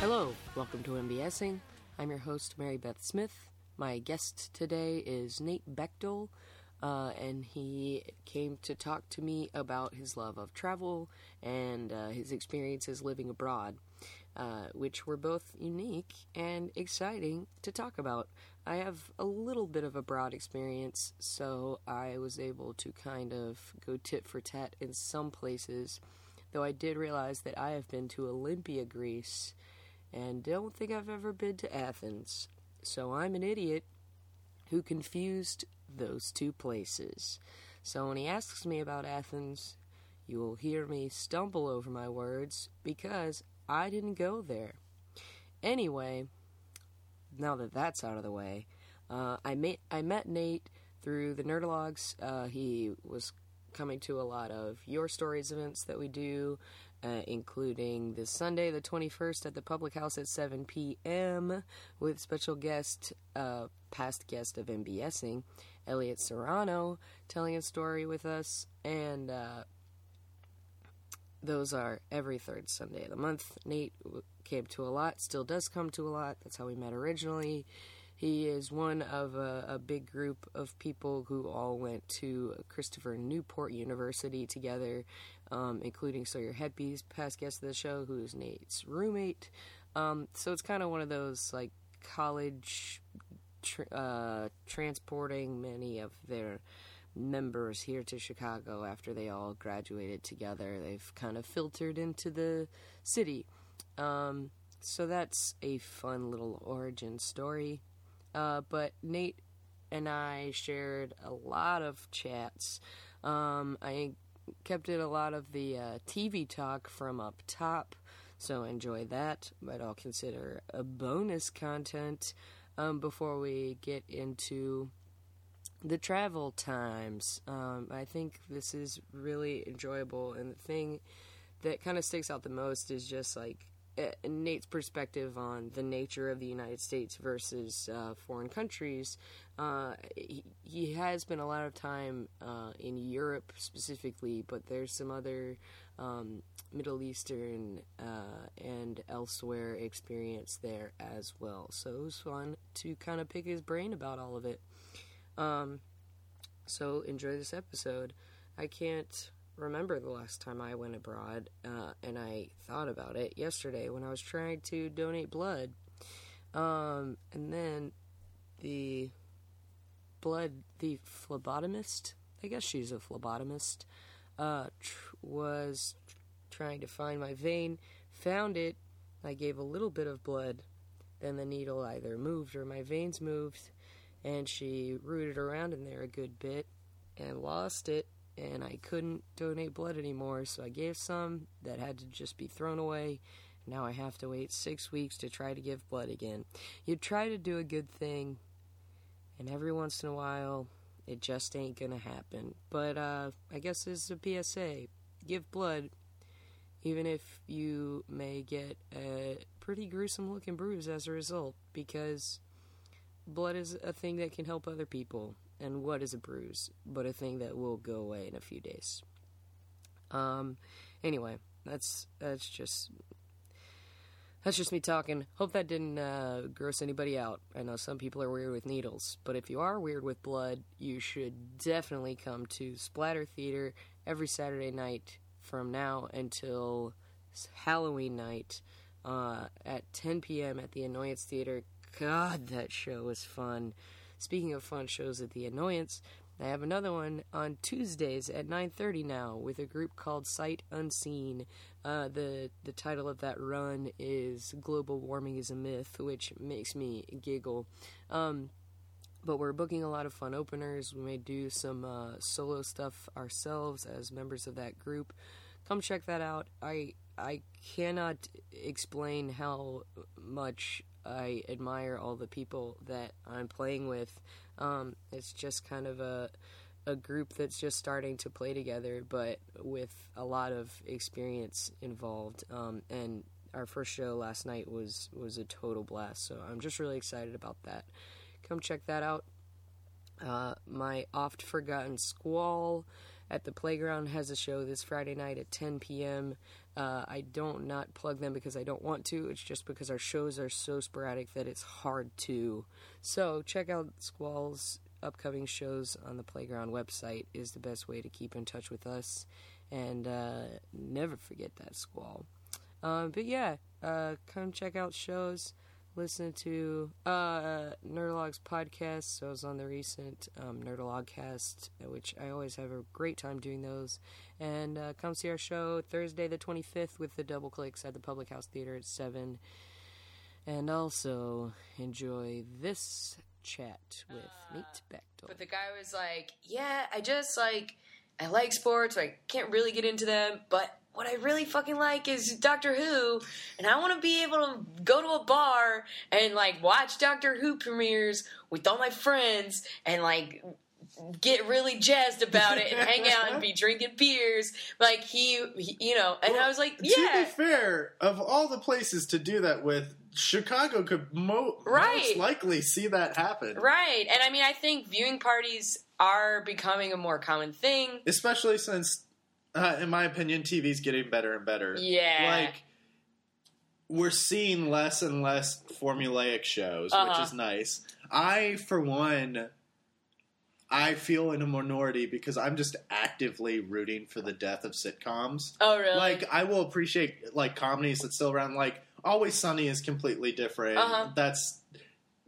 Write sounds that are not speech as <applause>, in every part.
Hello, welcome to MBSing. I'm your host, Mary Beth Smith. My guest today is Nate Bechtel, uh, and he came to talk to me about his love of travel and uh, his experiences living abroad, uh, which were both unique and exciting to talk about. I have a little bit of a broad experience, so I was able to kind of go tit for tat in some places, though I did realize that I have been to Olympia, Greece and don't think I've ever been to Athens. So I'm an idiot who confused those two places. So when he asks me about Athens, you will hear me stumble over my words because I didn't go there. Anyway, now that that's out of the way, uh, I met I met Nate through the Nerdologues. Uh, he was coming to a lot of Your Stories events that we do, uh, including this Sunday, the 21st, at the Public House at 7 p.m. with special guest, uh, past guest of MBSing, Elliot Serrano, telling a story with us. And uh, those are every third Sunday of the month. Nate came to a lot, still does come to a lot. That's how we met originally. He is one of a, a, big group of people who all went to Christopher Newport University together, um, including Sawyer Hedby's past guest of the show, who is Nate's roommate. Um, so it's kind of one of those like college tr- uh, transporting many of their members here to Chicago after they all graduated together. They've kind of filtered into the city. Um, so that's a fun little origin story. Uh, but Nate and I shared a lot of chats. Um, I kept it a lot of the uh, TV talk from up top, so enjoy that. But I'll consider a bonus content um, before we get into the travel times. Um, I think this is really enjoyable, and the thing that kind of sticks out the most is just like uh, Nate's perspective on the nature of the United States versus uh, foreign countries. Uh, he, he, has spent a lot of time uh, in Europe specifically, but there's some other um, Middle Eastern uh, elsewhere experience there as well. So it was fun to kind of pick his brain about all of it. Um, so enjoy this episode. I can't remember the last time I went abroad, uh, and I thought about it yesterday when I was trying to donate blood. Um, and then the blood, the phlebotomist, I guess she's a phlebotomist, uh, tr- was trying to find my vein, found it. I gave a little bit of blood. Then the needle either moved or my veins moved, and she rooted around in there a good bit and lost it and I couldn't donate blood anymore, so I gave some that had to just be thrown away. Now I have to wait six weeks to try to give blood again. You try to do a good thing, and every once in a while, it just ain't gonna happen. But uh, I guess this is a PSA. Give blood, even if you may get a pretty gruesome looking bruise as a result, because blood is a thing that can help other people and what is a bruise but a thing that will go away in a few days. Um, anyway, that's that's just that's just me talking. Hope that didn't uh, gross anybody out. I know some people are weird with needles, but if you are weird with blood, you should definitely come to Splatter Theater every Saturday night from now until Halloween night uh, at 10 p.m. at the Annoyance Theater. God, that show was fun. Speaking of fun shows at the Annoyance, I have another one on Tuesdays at 9:30 now with a group called Sight Unseen. Uh, the the title of that run is "Global Warming is a Myth," which makes me giggle. Um, but we're booking a lot of fun openers. We may do some uh, solo stuff ourselves as members of that group. Come check that out. I I cannot explain how much I admire all the people that I'm playing with. Um, it's just kind of a a group that's just starting to play together, but with a lot of experience involved. Um, and our first show last night was was a total blast. So I'm just really excited about that. Come check that out. Uh, my oft forgotten squall at the playground has a show this Friday night at 10 p.m. Uh, I don't not plug them because I don't want to. It's just because our shows are so sporadic that it's hard to. So check out Squall's upcoming shows on the playground website is the best way to keep in touch with us, and uh, never forget that Squall. Um, but yeah, uh, come check out shows listen to uh, podcast. So I was on the recent um, Nerdologcast, which I always have a great time doing those. And uh, come see our show Thursday the 25th with the Double Clicks at the Public House Theater at 7. And also enjoy this chat with uh, Nate Bechtel. But the guy was like, yeah, I just like, I like sports, I can't really get into them, but what I really fucking like is Doctor Who, and I want to be able to go to a bar and like watch Doctor Who premieres with all my friends and like get really jazzed about it and hang out and be <laughs> drinking beers. Like he, he you know and well, i was like yeah to be fair of all the places to do that with chicago could mo- right. most likely see that happen. Right and i mean i think viewing parties are becoming a more common thing. Especially since uh, in my opinion, TV's getting better and better. Yeah. Like, we're seeing less and less formulaic shows, uh-huh. which is nice. I, for one, I feel in a minority because I'm just actively rooting for the death of sitcoms. Oh, really? Like, I will appreciate like comedies that's still around. Like, Always Sunny is completely different. Uh-huh. That's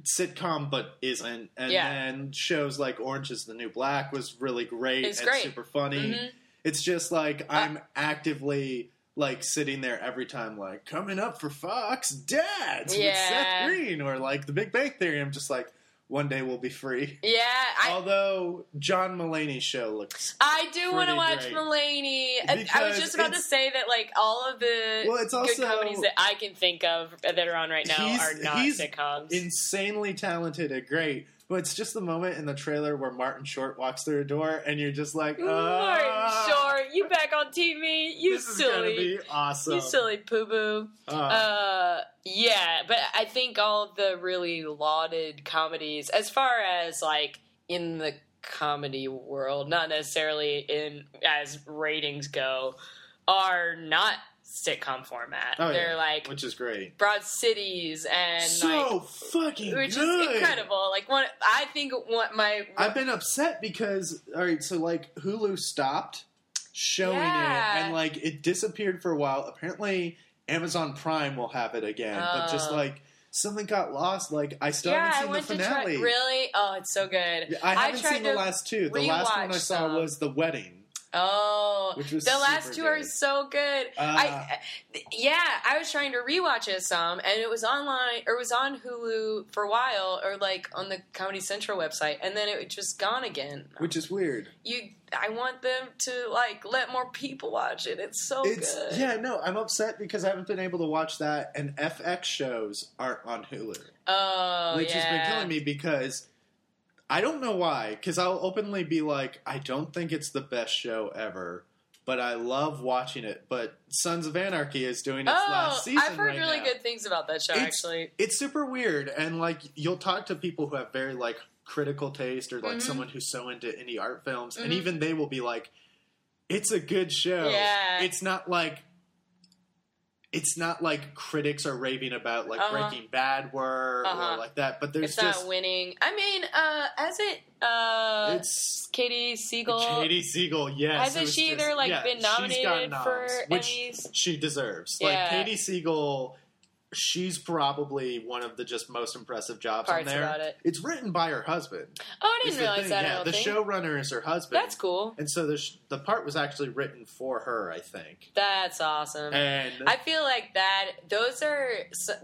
sitcom, but isn't. And yeah. then shows like Orange Is the New Black was really great it's and great. super funny. Mm-hmm. It's just like I'm actively like sitting there every time, like coming up for Fox Dads yeah. with Seth Green or like The Big Bang Theory. I'm just like, one day we'll be free. Yeah. I, Although John Mulaney's show looks. I do want to watch great. Mulaney. I, was just about to say that like all of the well, it's also, good comedies that I can think of that are on right now are not he's sitcoms. Insanely talented and great. But it's just the moment in the trailer where Martin Short walks through a door, and you're just like, oh, Martin Short, you back on TV? You this silly, is be awesome. You silly poo poo. Uh, uh, yeah, but I think all of the really lauded comedies, as far as like in the comedy world, not necessarily in as ratings go, are not sitcom format. Oh, They're yeah. like which is great. Broad cities and so like, fucking which good. is incredible. Like one, I think what my I've been upset because all right, so like Hulu stopped showing yeah. it and like it disappeared for a while. Apparently, Amazon Prime will have it again, but just oh. like something got lost. Like I still yeah, haven't seen the finale. Try, really? Oh, it's so good. I haven't I seen the last two. The last one I saw some. was the wedding. Oh, which was the last two good. are so good. Uh, I, yeah, I was trying to rewatch it some, and it was online or it was on Hulu for a while, or like on the Comedy Central website, and then it was just gone again. Which is weird. You, I want them to like let more people watch it. It's so it's, good. Yeah, no, I'm upset because I haven't been able to watch that, and FX shows aren't on Hulu. Oh, which yeah. has been killing me because I don't know why, because I'll openly be like, I don't think it's the best show ever, but I love watching it. But Sons of Anarchy is doing its oh, last season. I've heard right really now. good things about that show. It's, actually, it's super weird, and like you'll talk to people who have very like critical taste, or like mm-hmm. someone who's so into indie art films, mm-hmm. and even they will be like, "It's a good show. Yeah. It's not like." It's not like critics are raving about like uh-huh. Breaking Bad were uh-huh. or like that, but there's it's just not winning. I mean, uh, as it uh, it's Katey Sagal. Katey Sagal, yes. Hasn't she either like yeah, been nominated for which Emmys? She deserves. Yeah. Like Katey Sagal she's probably one of the just most impressive jobs Parts on there. About it. It's written by her husband. Oh, I didn't realize that. Yeah, the think. showrunner is her husband. That's cool. And so the sh- the part was actually written for her, I think. That's awesome. And I feel like that. Those are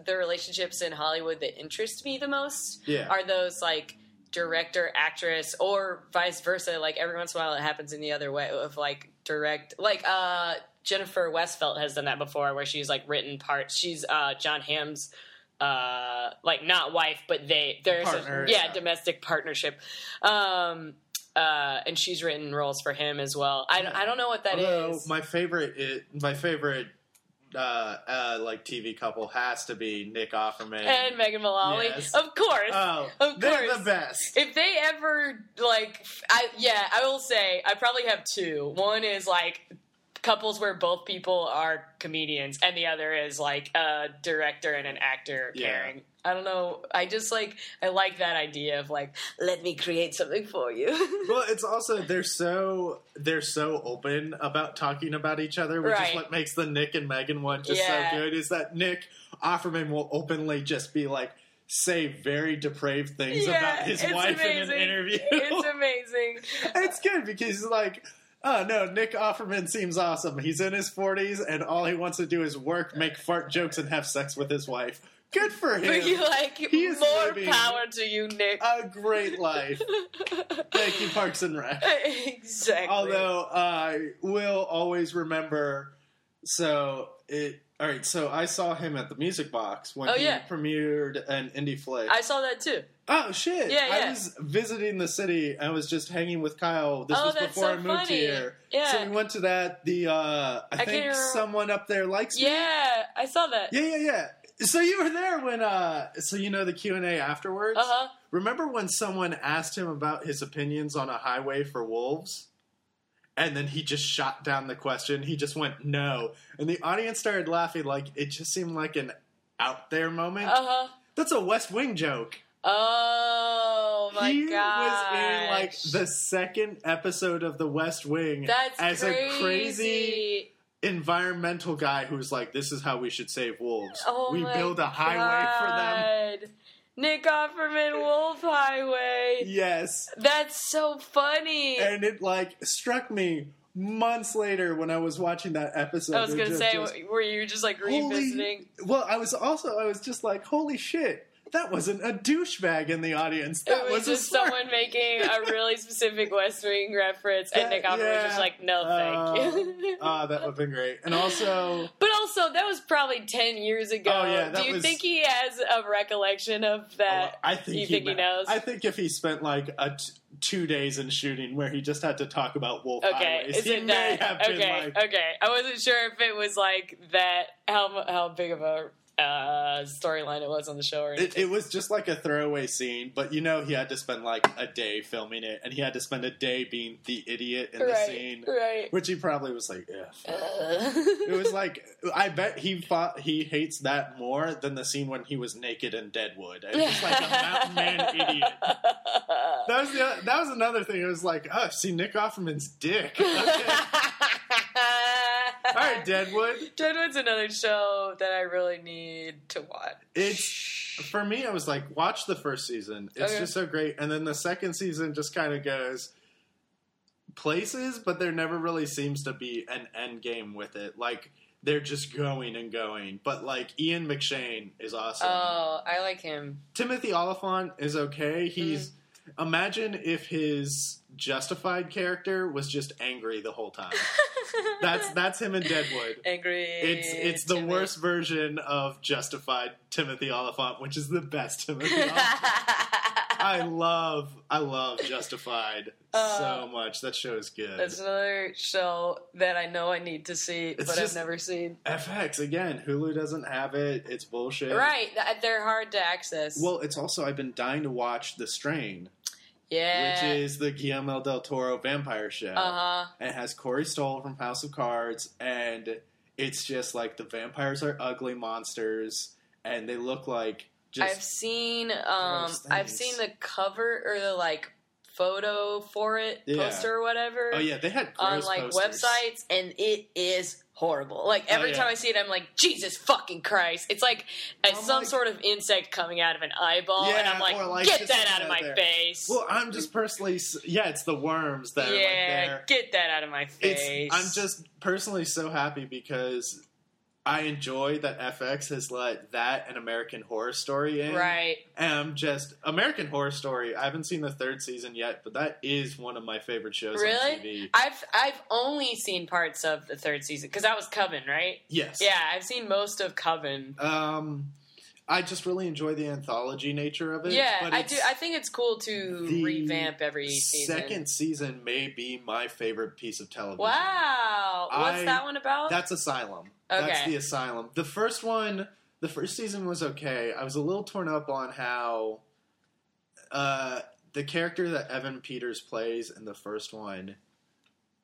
the relationships in Hollywood that interest me the most. Yeah. Are those like director actress or vice versa like every once in a while it happens in the other way of like direct like uh Jennifer Westfeldt has done that before, where she's like written parts. She's uh, Jon Hamm's uh, like not wife, but they there's Partner, a yeah, yeah. domestic partnership. Um, uh, and she's written roles for him as well. I, I don't know what that is. Although my favorite, is, my favorite, uh, uh, like TV couple has to be Nick Offerman and Megan Mullally, Yes. of course, Oh, of they're course. the best. If they ever like, I yeah, I will say I probably have two. One is like couples where both people are comedians, and the other is like a director and an actor Yeah. I don't know. I just like I like that idea of like let me create something for you. <laughs> Well, it's also they're so they're so open about talking about each other, which Right. is what makes the Nick and Megan one just Yeah. so good. Is that Nick Offerman will openly just be like say very depraved things Yeah, about his wife in an interview. <laughs> it's amazing. <laughs> it's good because like, oh no, Nick Offerman seems awesome. He's in his forties and all he wants to do is work, make fart jokes, and have sex with his wife. Good for <laughs> him. But you like He is more power to you, Nick. a great life. <laughs> Thank you, Parks and Rec. exactly. Although I will always remember. So it. All right. So I saw him at the Music Box when Oh, he yeah. premiered an indie flick. I saw that too. oh shit! Yeah, yeah. I was visiting the city. I was just hanging with Kyle. This Oh, was before so I moved funny. here. Yeah. So we went to that. The uh I, I think someone up there likes me. Yeah, I saw that. Yeah, yeah, yeah. So you were there when uh so you know the Q&A afterwards? Uh huh. Remember when someone asked him about his opinions on a highway for wolves? And then he just shot down the question. He just went no. And the audience started laughing like it just seemed like an out there moment. Uh huh. That's a West Wing joke. Oh my god! he god! was in like the second episode of the West Wing That's as crazy. a crazy environmental guy who's like, this is how we should save wolves. Oh we build a highway for them. Nick Offerman Wolf Highway. Yes. That's so funny. And it like struck me months later when I was watching that episode. I was gonna just- say, just- were you just like holy- revisiting? Well, I was also I was just like, holy shit, that wasn't a douchebag in the audience. That It was a just someone making a really specific West Wing reference, and Nick Offerman was just like, "No, thank you." Ah, that would have been great. And also, <laughs> But also, that was probably ten years ago. Oh, yeah, Do you was- think he has a recollection of that? I think you he, think he knows? I think if he spent like a t- two days in shooting where he just had to talk about wolf Okay, highways, is he it may that? have been Okay, like, okay. I wasn't sure if it was like that. How how big of a uh, storyline it was on the show or It, it was just like a throwaway scene, but you know he had to spend like a day filming it, and he had to spend a day being the idiot in the scene, right. which he probably was like, yeah. Uh, It was <laughs> like I bet he thought he hates that more than the scene when he was naked in Deadwood and just like a mountain man idiot. <laughs> That was the, that was another thing. It was like, oh, see Nick Offerman's dick. <laughs> Okay. <laughs> All right, Deadwood. Deadwood's another show that I really need to watch. It's for me. I was like, watch the first season. It's Okay. just so great, and then the second season just kind of goes places, but there never really seems to be an end game with it. Like they're just going and going. But like Ian McShane is awesome. Oh, I like him. Timothy Olyphant is okay. He's Mm-hmm. imagine if his Justified character was just angry the whole time. <laughs> that's that's him in Deadwood. angry. It's it's the Timmy. worst version of Justified Timothy Olyphant, which is the best Timothy <laughs> I love I love Justified Uh, so much. That show is good. That's another show that I know I need to see, It's but I've never seen. FX again. Hulu doesn't have it. It's bullshit. Right, they're hard to access. Well, it's also I've been dying to watch The Strain, yeah. which is the Guillermo del Toro vampire show. uh huh. And it has Corey Stoll from House of Cards, and it's just like the vampires are ugly monsters, and they look like just I've seen um I've seen the cover or the like photo for it, Yeah. poster or whatever. oh yeah, they had on like posters. websites and it is horrible. Like Oh, every yeah. time I see it I'm like Jesus fucking Christ. It's like uh, I'm some like- sort of insect coming out of an eyeball and I'm like, like, get that out of my there. face. Well, I'm just personally, yeah, it's the worms that are like yeah, there. get that out of my face. It's, I'm just personally so happy because I enjoy that FX has let that and American Horror Story in. right. And I'm just American Horror Story. I haven't seen the third season yet, but that is one of my favorite shows on Really? TV. I've I've only seen parts of the third season because that was Coven, right? Yes. Yeah, I've seen most of Coven. Um, I just really enjoy the anthology nature of it. Yeah, I do. I think it's cool to revamp every season. Second season may be my favorite piece of television. Wow, what's I, that one about? That's Asylum. Okay. That's the Asylum. The first one, the first season was okay. I was a little torn up on how uh, the character that Evan Peters plays in the first one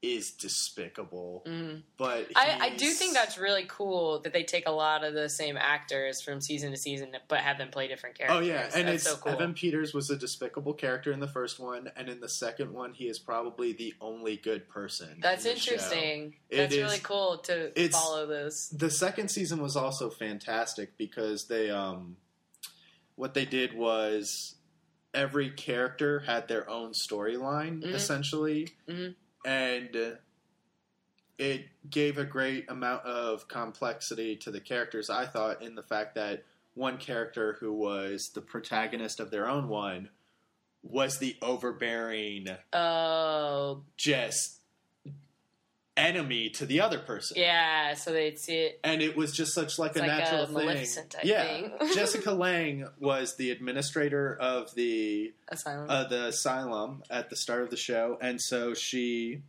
is despicable. Mm. But I, I, do think that's really cool that they take a lot of the same actors from season to season, but have them play different characters. Oh yeah, and that's it's so cool. Evan Peters was a despicable character in the first one, and in the second one, he is probably the only good person. That's in interesting. Show. That's really cool to follow this. The second season was also fantastic because they um, what they did was every character had their own storyline mm-hmm. essentially. Mm-hmm and it gave a great amount of complexity to the characters. I thought in the fact that one character who was the protagonist of their own one was the overbearing, oh, just enemy to the other person. Yeah, so they'd see it, and it was just such like a like natural a thing. yeah, <laughs> Jessica Lange was the administrator of the asylum, uh, the asylum at the start of the show, and so she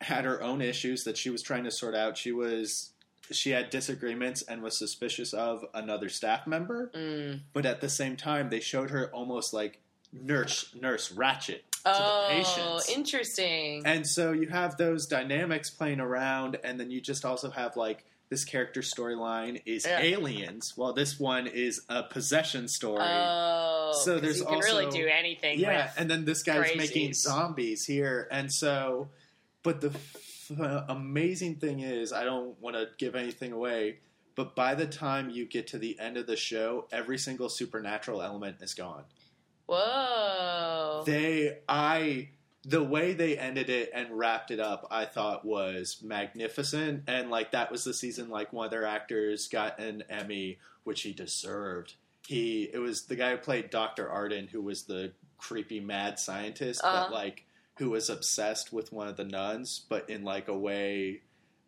had her own issues that she was trying to sort out. She was she had disagreements and was suspicious of another staff member, mm. but at the same time, they showed her almost like nurse nurse Ratched oh, patients. interesting. And so you have those dynamics playing around, and then you just also have like this character storyline is yeah. aliens, while this one is a possession story. Oh, so there's you can also, really do anything. Yeah, and then this guy's crazies. making zombies here, and so, but the f- amazing thing is, I don't want to give anything away. But by the time you get to the end of the show, every single supernatural element is gone. Whoa. They, I, the way they ended it and wrapped it up, I thought was magnificent. And like that was the season, like one of their actors got an Emmy, which he deserved. He, it was the guy who played Dr. Arden, who was the creepy mad scientist, uh-huh. but like who was obsessed with one of the nuns, but in like a way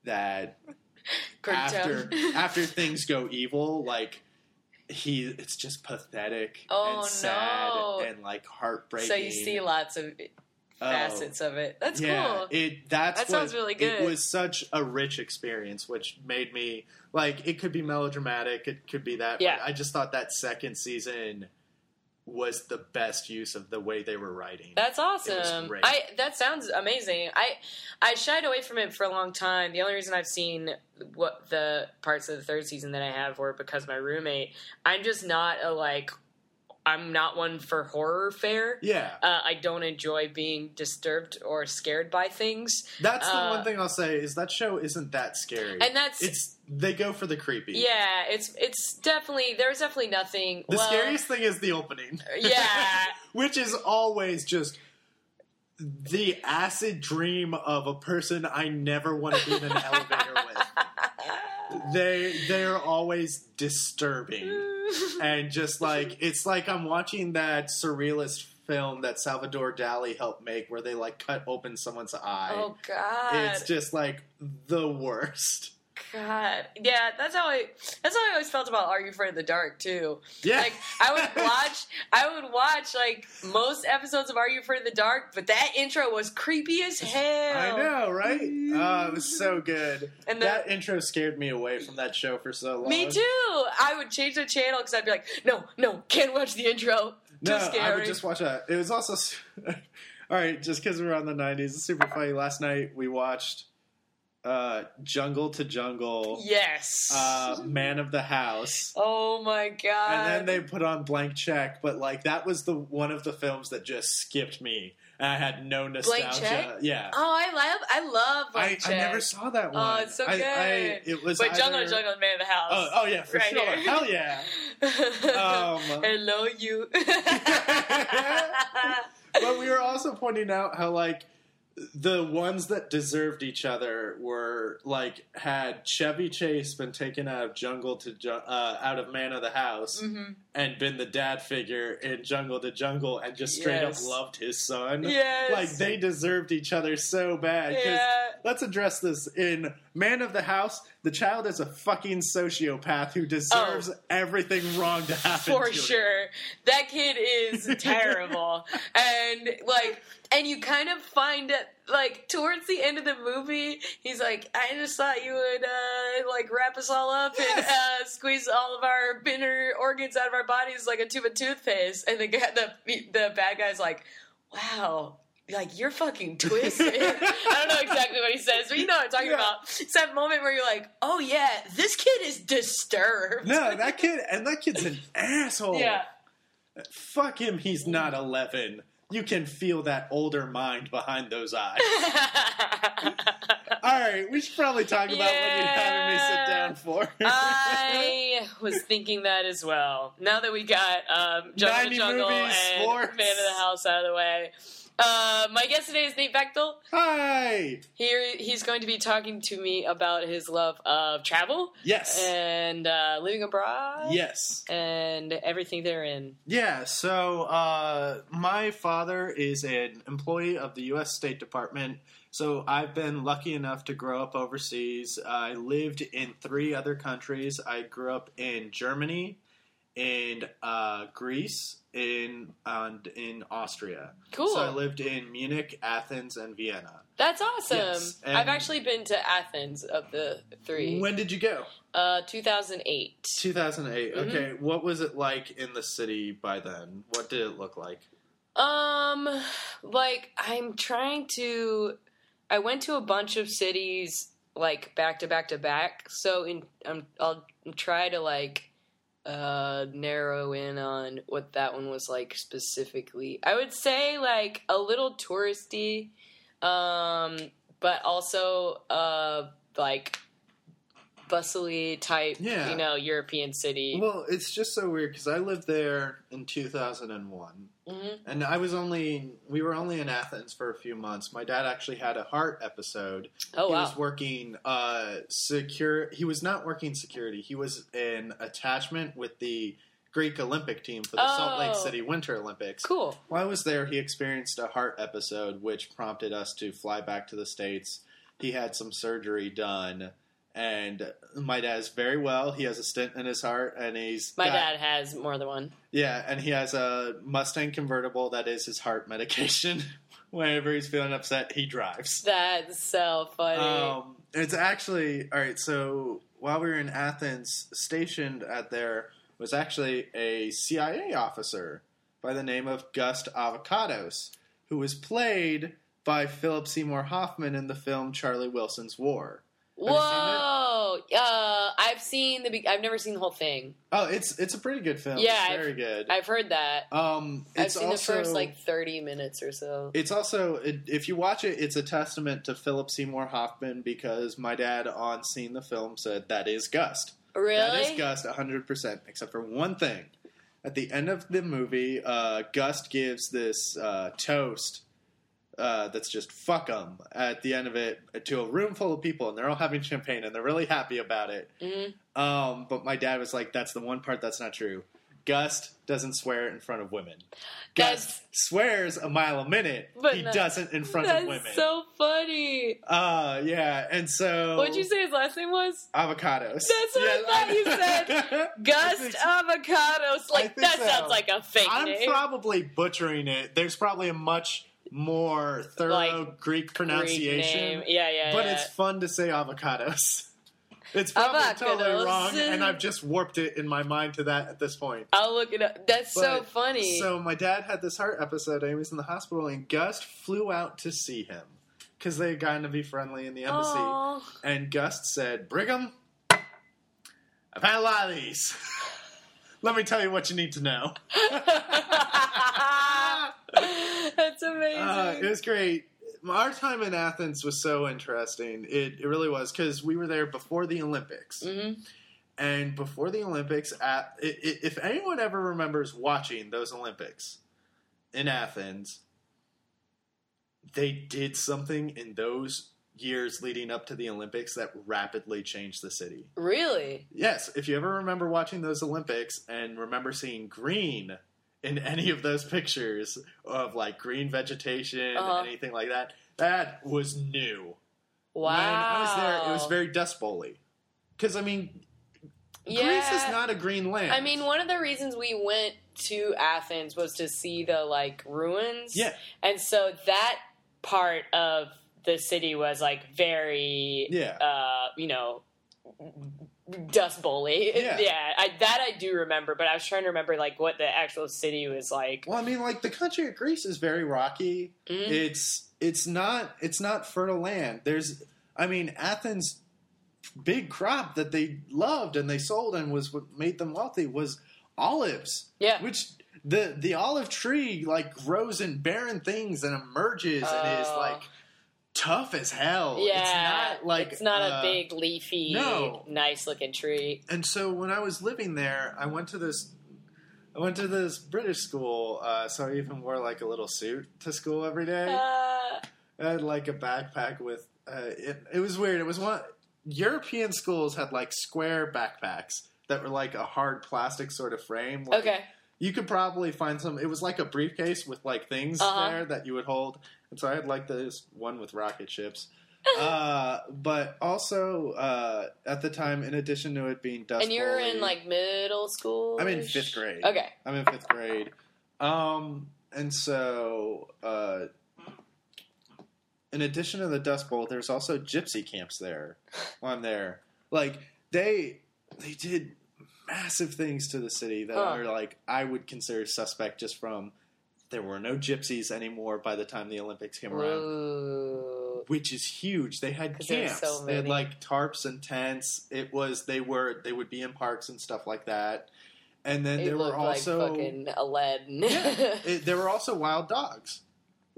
that <laughs> after after things go evil, like he it's just pathetic oh, and sad no. and like heartbreaking. So you see lots of oh. facets oh, of it. That's yeah, cool. It that's that sounds really good. It was such a rich experience, which made me like it could be melodramatic, it could be that. Yeah. I just thought that second season was the best use of the way they were writing. That's awesome. I that sounds amazing. I I shied away from it for a long time. The only reason I've seen what the parts of the third season that I have were because my roommate. I'm just not a like I'm not one for horror fare. Yeah. Uh, I don't enjoy being disturbed or scared by things. That's the uh, one thing I'll say is that show isn't that scary. And that's it's they go for the creepy. Yeah, it's it's definitely there's definitely nothing. The well, scariest thing is the opening. Yeah. <laughs> Which is always just the acid dream of a person I never want to be in an elevator with. <laughs> They they're always disturbing. <laughs> and just like it's like I'm watching that surrealist film that Salvador Dali helped make where they like cut open someone's eye. Oh god. It's just like the worst. God, yeah, that's how I. That's how I always felt about Are You Afraid of the Dark too. Yeah, like I would <laughs> watch, I would watch like most episodes of Are You Afraid of the Dark, but that intro was creepy as hell. I know, right? Oh, it was so <laughs> good. And the, that intro scared me away from that show for so long. Me too. I would change the channel because I'd be like, no, no, can't watch the intro. Too no, scary. I would just watch that. It was also. <laughs> All right, just because we're on the '90s, it's super funny. Last night we watched uh, Jungle to Jungle. Yes. Uh, <laughs> Man of the House. Oh my god. And then they put on Blank Check, but like that was the one of the films that just skipped me. And I had no nostalgia. Blank Check? Yeah. Oh, I love I love Blank I, Check. I never saw that one. Oh, it's so good. I, it was But either... Jungle to Jungle Man of the House. Oh, oh yeah, for right sure. Here. Hell yeah. <laughs> um, Hello you. <laughs> but we were also pointing out how like the ones that deserved each other were like had Chevy Chase been taken out of Jungle to uh, out of Man of the House mm-hmm. and been the dad figure in Jungle to Jungle and just straight yes. up loved his son. Yes. like they deserved each other so bad. Yeah. let's address this in Man of the House. The child is a fucking sociopath who deserves oh, everything wrong to happen. For to sure, that kid is <laughs> terrible, and like, and you kind of find it like towards the end of the movie, he's like, "I just thought you would uh, like wrap us all up yes. and uh, squeeze all of our inner organs out of our bodies like a tube of toothpaste." And the the the bad guy's like, "Wow." Like you're fucking twisted. <laughs> I don't know exactly what he says, but you know what I'm talking yeah. about. It's that moment where you're like, "Oh yeah, this kid is disturbed." No, that kid and that kid's an <laughs> asshole. Yeah. Fuck him. He's not 11 you can feel that older mind behind those eyes. <laughs> All right, we should probably talk about yeah. what you're having me sit down for. I was thinking that as well. Now that we got um, Jungle Jungle movies, and sports. Man of the House out of the way, uh, my guest today is Nate Bechtel. Hi. Here, he's going to be talking to me about his love of travel. Yes. And uh, living abroad. Yes. And everything therein. Yeah. So, uh, my father is an employee of the U.S. State Department. So I've been lucky enough to grow up overseas. I lived in three other countries. I grew up in Germany, in uh, Greece, in and in Austria. Cool. So I lived in Munich, Athens, and Vienna. That's awesome. Yes. I've actually been to Athens of the three. When did you go? Uh, 2008. 2008. Mm-hmm. Okay. What was it like in the city by then? What did it look like? Um, like I'm trying to. I went to a bunch of cities like back to back to back. So in, um, I'll try to like uh, narrow in on what that one was like specifically. I would say like a little touristy, um, but also uh, like bustly type, yeah. you know, European city. Well, it's just so weird because I lived there in 2001. Mm-hmm. And I was only, we were only in Athens for a few months. My dad actually had a heart episode. Oh, he wow. was working uh, secure, he was not working security. He was in attachment with the Greek Olympic team for the oh, Salt Lake oh. City Winter Olympics. Cool. While I was there, he experienced a heart episode, which prompted us to fly back to the States. He had some surgery done and my dad's very well. He has a stent in his heart, and he's my got, dad has more than one. Yeah, and he has a Mustang convertible that is his heart medication. <laughs> Whenever he's feeling upset, he drives. That's so funny. Um, it's actually all right. So while we were in Athens, stationed at there was actually a CIA officer by the name of Gust Avocados, who was played by Philip Seymour Hoffman in the film Charlie Wilson's War. Whoa! Uh, I've seen the. I've never seen the whole thing. Oh, it's it's a pretty good film. Yeah, it's very I've, good. I've heard that. Um, I've seen also, the first like thirty minutes or so. It's also it, if you watch it, it's a testament to Philip Seymour Hoffman because my dad on seeing the film said that is Gust. Really, that is Gust, hundred percent, except for one thing. At the end of the movie, uh, Gust gives this uh, toast uh, that's just fuck them at the end of it to a room full of people and they're all having champagne and they're really happy about it. Mm-hmm. Um, but my dad was like, that's the one part that's not true. Gust doesn't swear in front of women. Gust swears a mile a minute. But he doesn't in front of women. so funny. Uh, yeah. And so. What'd you say his last name was? Avocados. That's what I thought you said. <laughs> Gust Avocados. Like, that so. sounds like a fake name. I'm name. probably butchering it. There's probably a much more thorough like, Greek pronunciation. Greek yeah, yeah. But yeah. it's fun to say avocados. <laughs> It's probably avocados. totally wrong, and I've just warped it in my mind to that at this point. I'll look it up. That's but, so funny. So my dad had this heart episode. and He was in the hospital, and Gust flew out to see him because they had gotten to be friendly in the embassy. Aww. And Gust said, "Brigham, I've had a lot of these. <laughs> Let me tell you what you need to know." <laughs> That's amazing. Uh, it was great. Our time in Athens was so interesting. It, it really was because we were there before the Olympics. Mm-hmm. And before the Olympics, at, if anyone ever remembers watching those Olympics in Athens, they did something in those years leading up to the Olympics that rapidly changed the city. Really? Yes. If you ever remember watching those Olympics and remember seeing green in any of those pictures of like green vegetation, uh-huh. anything like that. That was new. Wow. When I was there, it was very Dust Bowly. Because I mean, yeah. Greece is not a green land. I mean, one of the reasons we went to Athens was to see the like ruins. Yeah. And so that part of the city was like very yeah. uh, you know, Dust Bowly. Yeah, <laughs> yeah I, that I do remember, but I was trying to remember like what the actual city was like. Well, I mean, like the country of Greece is very rocky. Mm-hmm. It's it's not it's not fertile land. There's, I mean, Athens' big crop that they loved and they sold and was what made them wealthy was olives. Yeah, which the the olive tree like grows in barren things and emerges uh, and is oh. like tough as hell. Yeah, it's not like it's not uh, a big leafy, no. nice looking tree. And so when I was living there, I went to this. I went to this British school, uh, so I even wore like a little suit to school every day. Uh, I had like a backpack with. Uh, it, it was weird. It was one European schools had like square backpacks that were like a hard plastic sort of frame. Like, okay. You could probably find some. It was like a briefcase with like things uh-huh. there that you would hold, and so I had like this one with rocket ships. <laughs> uh, but also uh, at the time, in addition to it being dust, and you're in like middle school. I'm in fifth grade. Okay, I'm in fifth grade. Um, and so uh, in addition to the Dust Bowl, there's also gypsy camps there. <laughs> While I'm there, like they they did massive things to the city that huh. are like I would consider suspect just from there were no gypsies anymore by the time the Olympics came around. Ooh. Which is huge. They had camps. So they had like tarps and tents. It was they were they would be in parks and stuff like that. And then it there were also like fucking Aladdin. yeah, <laughs> it, there were also wild dogs.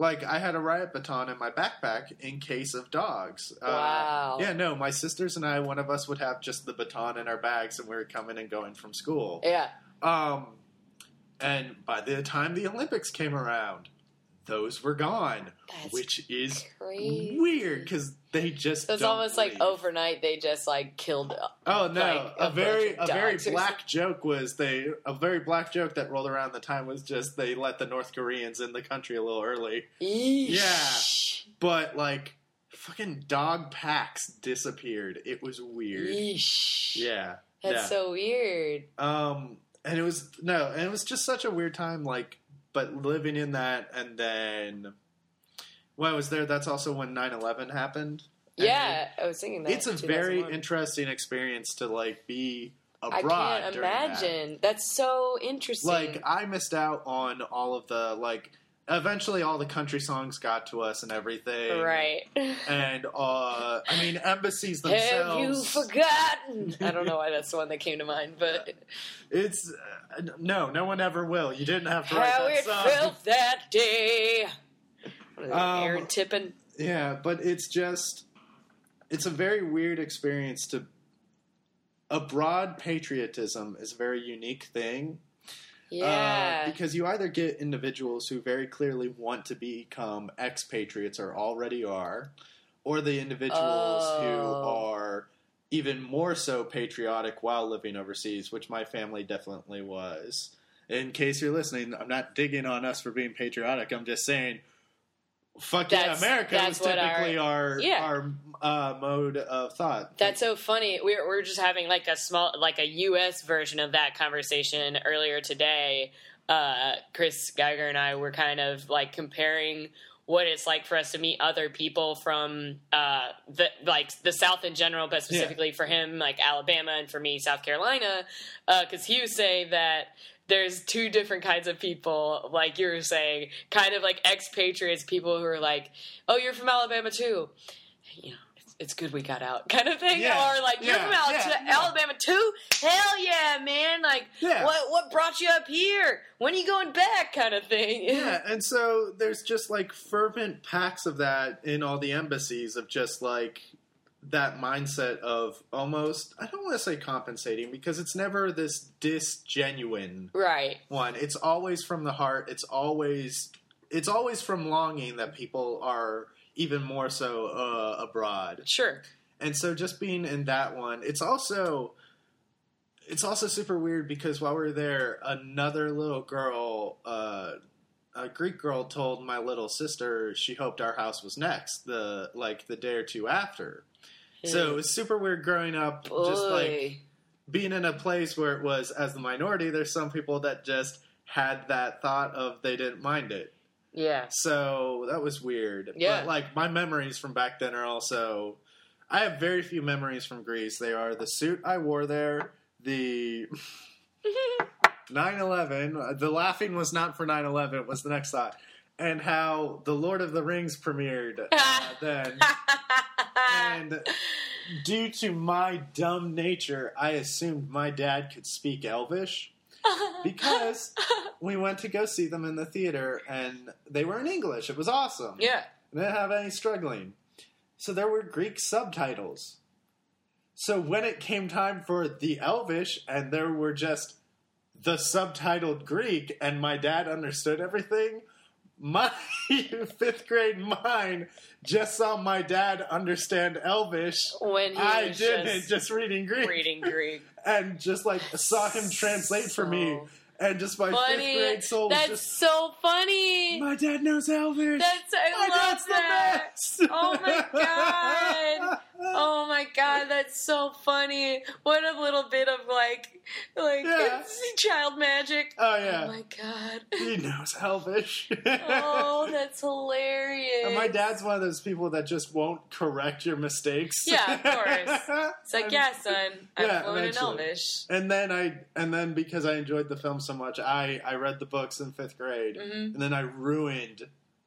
Like I had a riot baton in my backpack in case of dogs. Uh, wow. Uh, yeah, no, my sisters and I, one of us would have just the baton in our bags, and we were coming and going from school. Yeah. Um, and by the time the Olympics came around, those were gone, That's which is crazy. weird because they just. It's almost leave. like overnight they just like killed. Oh no! Like, a, a very a very black joke was they a very black joke that rolled around the time was just they let the North Koreans in the country a little early. Eesh. Yeah, but like fucking dog packs disappeared. It was weird. Eesh. Yeah, that's yeah. so weird. Um, and it was no, and it was just such a weird time. Like, but living in that, and then when I was there, that's also when 9-11 happened. Yeah, I was thinking that. It's a very interesting experience to like be abroad. I can't imagine. That. That's so interesting. Like I missed out on all of the like eventually all the country songs got to us and everything. Right. And uh I mean embassies themselves. <laughs> Have you forgotten? I don't know <laughs> why that's the one that came to mind, but it's uh, no, no one ever will. You didn't have to write How that it song. felt that day. Um, Aaron Tippin. Yeah, but it's just it's a very weird experience to abroad patriotism is a very unique thing yeah. Uh, because you either get individuals who very clearly want to become expatriates or already are, or the individuals oh. who are even more so patriotic while living overseas, which my family definitely was. In case you're listening, I'm not digging on us for being patriotic. I'm just saying fuck that's, yeah, America was typically our our, yeah. our uh, mode of thought. That's so funny. We're we're just having like a small like a U.S. version of that conversation earlier today. Uh, Chris Geiger and I were kind of like comparing what it's like for us to meet other people from uh, the like the South in general, but specifically yeah. for him, like Alabama, and for me, South Carolina, because uh, he was saying that there's two different kinds of people, like you were saying, kind of like expatriates, people who are like, "Oh, you're from Alabama too," you know. It's, good we got out, kind of thing, yeah. or like you're yeah. from Al- yeah. Alabama too. Hell yeah, man! Like, what what brought you up here? When are you going back? Kind of thing. <laughs> yeah, and so there's just like fervent packs of that in all the embassies of just like that mindset of almost I don't want to say compensating because it's never this disgenuine right one. It's always from the heart. It's always it's always from longing that people are even more so uh, abroad. Sure. And so just being in that one, it's also it's also super weird because while we are there, another little girl uh, a Greek girl told my little sister she hoped our house was next the like the day or two after. So it was super weird growing up, Boy. just like being in a place where it was as the minority. There's some people that just had that thought of they didn't mind it. yeah. So that was weird. Yeah. But like my memories from back then are also I have very few memories from Greece. They are the suit I wore there, the <laughs> 9/11, the laughing was not for 9/11, it was the next thought. And how the Lord of the Rings premiered uh, <laughs> then. <laughs> And <laughs> due to my dumb nature, I assumed my dad could speak Elvish <laughs> because we went to go see them in the theater and they were in English. It was awesome. yeah. I didn't have any struggling. So there were Greek subtitles. So when it came time for the Elvish and there were just the subtitled Greek and my dad understood everything, my <laughs> fifth grade mind just saw my dad understand Elvish. When he I was didn't, just, just, reading Greek. reading Greek. <laughs> And just like saw him <laughs> translate for me. And just my fifth grade soul was That's just, so funny. my dad knows Elvish. That's I my love dad's that. the best. Oh my God. Oh my god, that's so funny! What a little bit of like, like Yeah. child magic. Oh yeah, Oh my god! he knows Elvish. Oh, <laughs> that's hilarious! And my dad's one of those people that just won't correct your mistakes. Yeah, of course. <laughs> It's like, yeah, son, I'm Yeah, fluent in. Elvish. And then I, and then because I enjoyed the film so much, I I read the books in fifth grade, Mhm. and then I ruined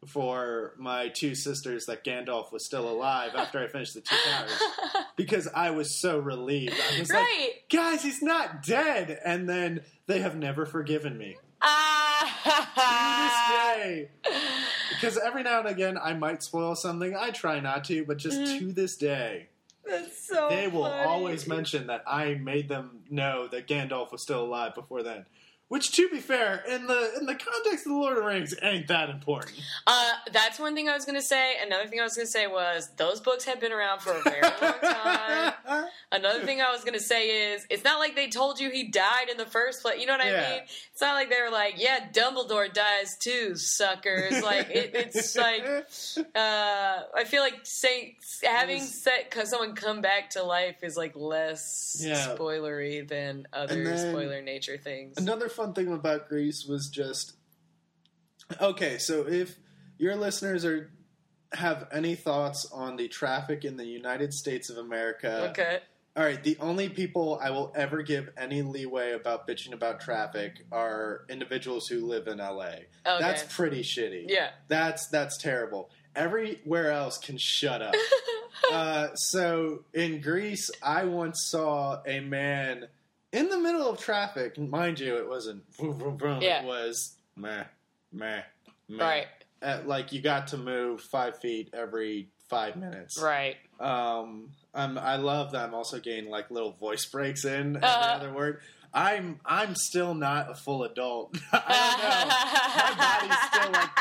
for my two sisters that Gandalf was still alive after I finished the two towers <laughs> because I was so relieved. I was like, right? guys, he's not dead, and then they have never forgiven me. Ah! to this day. Because every now and again I might spoil something. I try not to, but just Mhm. to this day, That's so. they will funny. always mention that I made them know that Gandalf was still alive before then. Which, to be fair, in the in the context of the Lord of the Rings, ain't that important. Uh, that's one thing I was going to say. Another thing I was going to say was those books have been around for a very long time. <laughs> Another thing I was gonna say is, it's not like they told you he died in the first place. You know what I Yeah. mean? It's not like they were like, "Yeah, Dumbledore dies too, suckers." Like it, it's like, <laughs> uh, I feel like saying having said cause someone come back to life is like less Yeah. spoilery than other spoiler nature things. Another fun thing about Greece was just okay. So if your listeners are have any thoughts on the traffic in the United States of America, okay, All right, the only people I will ever give any leeway about bitching about traffic are individuals who live in LA. okay, That's pretty shitty. yeah. That's that's terrible. Everywhere else can shut up. <laughs> uh, so in Greece, I once saw a man in the middle of traffic. Mind you, it wasn't vroom, vroom, vroom. Yeah. It was meh, meh, meh. right, Uh, like you got to move five feet every five minutes. right. Um, um, I love that I'm also getting like little voice breaks in Uh-huh. other word. I'm I'm still not a full adult. <laughs> I don't know. My body's still like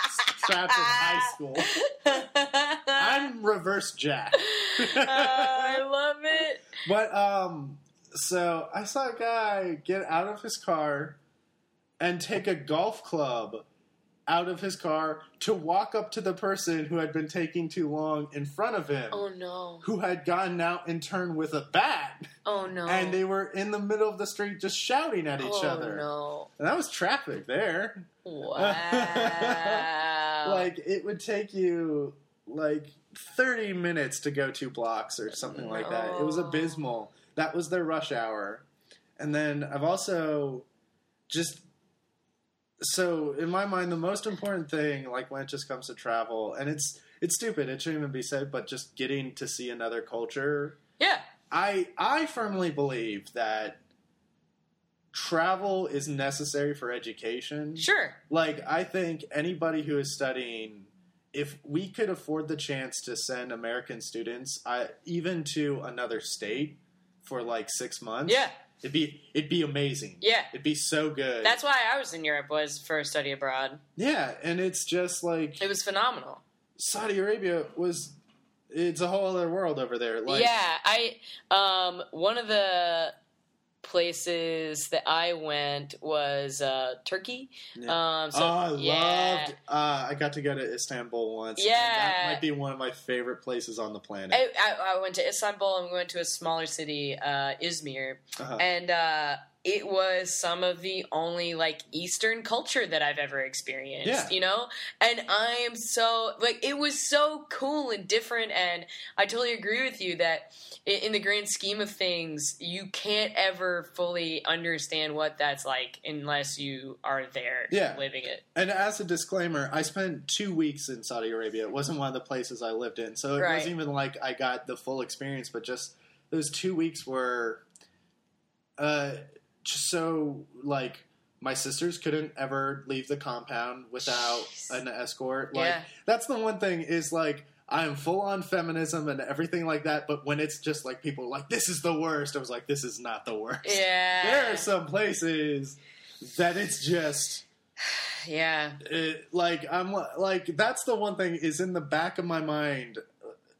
trapped in high school. <laughs> I'm reverse Jack. Uh, I love it. <laughs> but um, so I saw a guy get out of his car and take a golf club out of his car to walk up to the person who had been taking too long in front of him. Oh no! who had gotten out in turn with a bat, Oh no! and they were in the middle of the street just shouting at each other. oh, other. no! And that was traffic there. Wow! <laughs> Like it would take you like 30 minutes to go two blocks or something like that. It was abysmal. That was their rush hour. And then I've also just so in my mind the most important thing like when it just comes to travel and it's it's stupid it shouldn't even be said but just getting to see another culture yeah, I I firmly believe that travel is necessary for education. sure. Like I think anybody who is studying if we could afford the chance to send American students I, even to another state for like 6 months, Yeah, it'd be it'd be amazing. yeah. It'd be so good. That's why I was in Europe was for a study abroad. yeah, and it's just like It was phenomenal. Saudi Arabia was it's a whole other world over there. Like yeah, I um one of the places that I went was uh, Turkey. Yeah. Um, so, oh, I yeah. loved. Uh, I got to go to Istanbul once. Yeah, that might be one of my favorite places on the planet. I, I, I went to Istanbul and we went to a smaller city, uh, Izmir, uh-huh. and uh, it was some of the only like Eastern culture that I've ever experienced, yeah. you know? And I am so, like, it was so cool and different. And I totally agree with you that in the grand scheme of things, you can't ever fully understand what that's like unless you are there yeah. living it. And as a disclaimer, I spent two weeks in Saudi Arabia. It wasn't one of the places I lived in. So it right. wasn't even like I got the full experience, but just those two weeks were. Uh, just so like my sisters couldn't ever leave the compound without Jeez. an escort. Like yeah. that's the one thing is like I am full on feminism and everything like that, but when it's just like people like this is the worst, I was like this is not the worst. Yeah. There are some places that it's just <sighs> yeah. It, like I'm like that's the one thing is in the back of my mind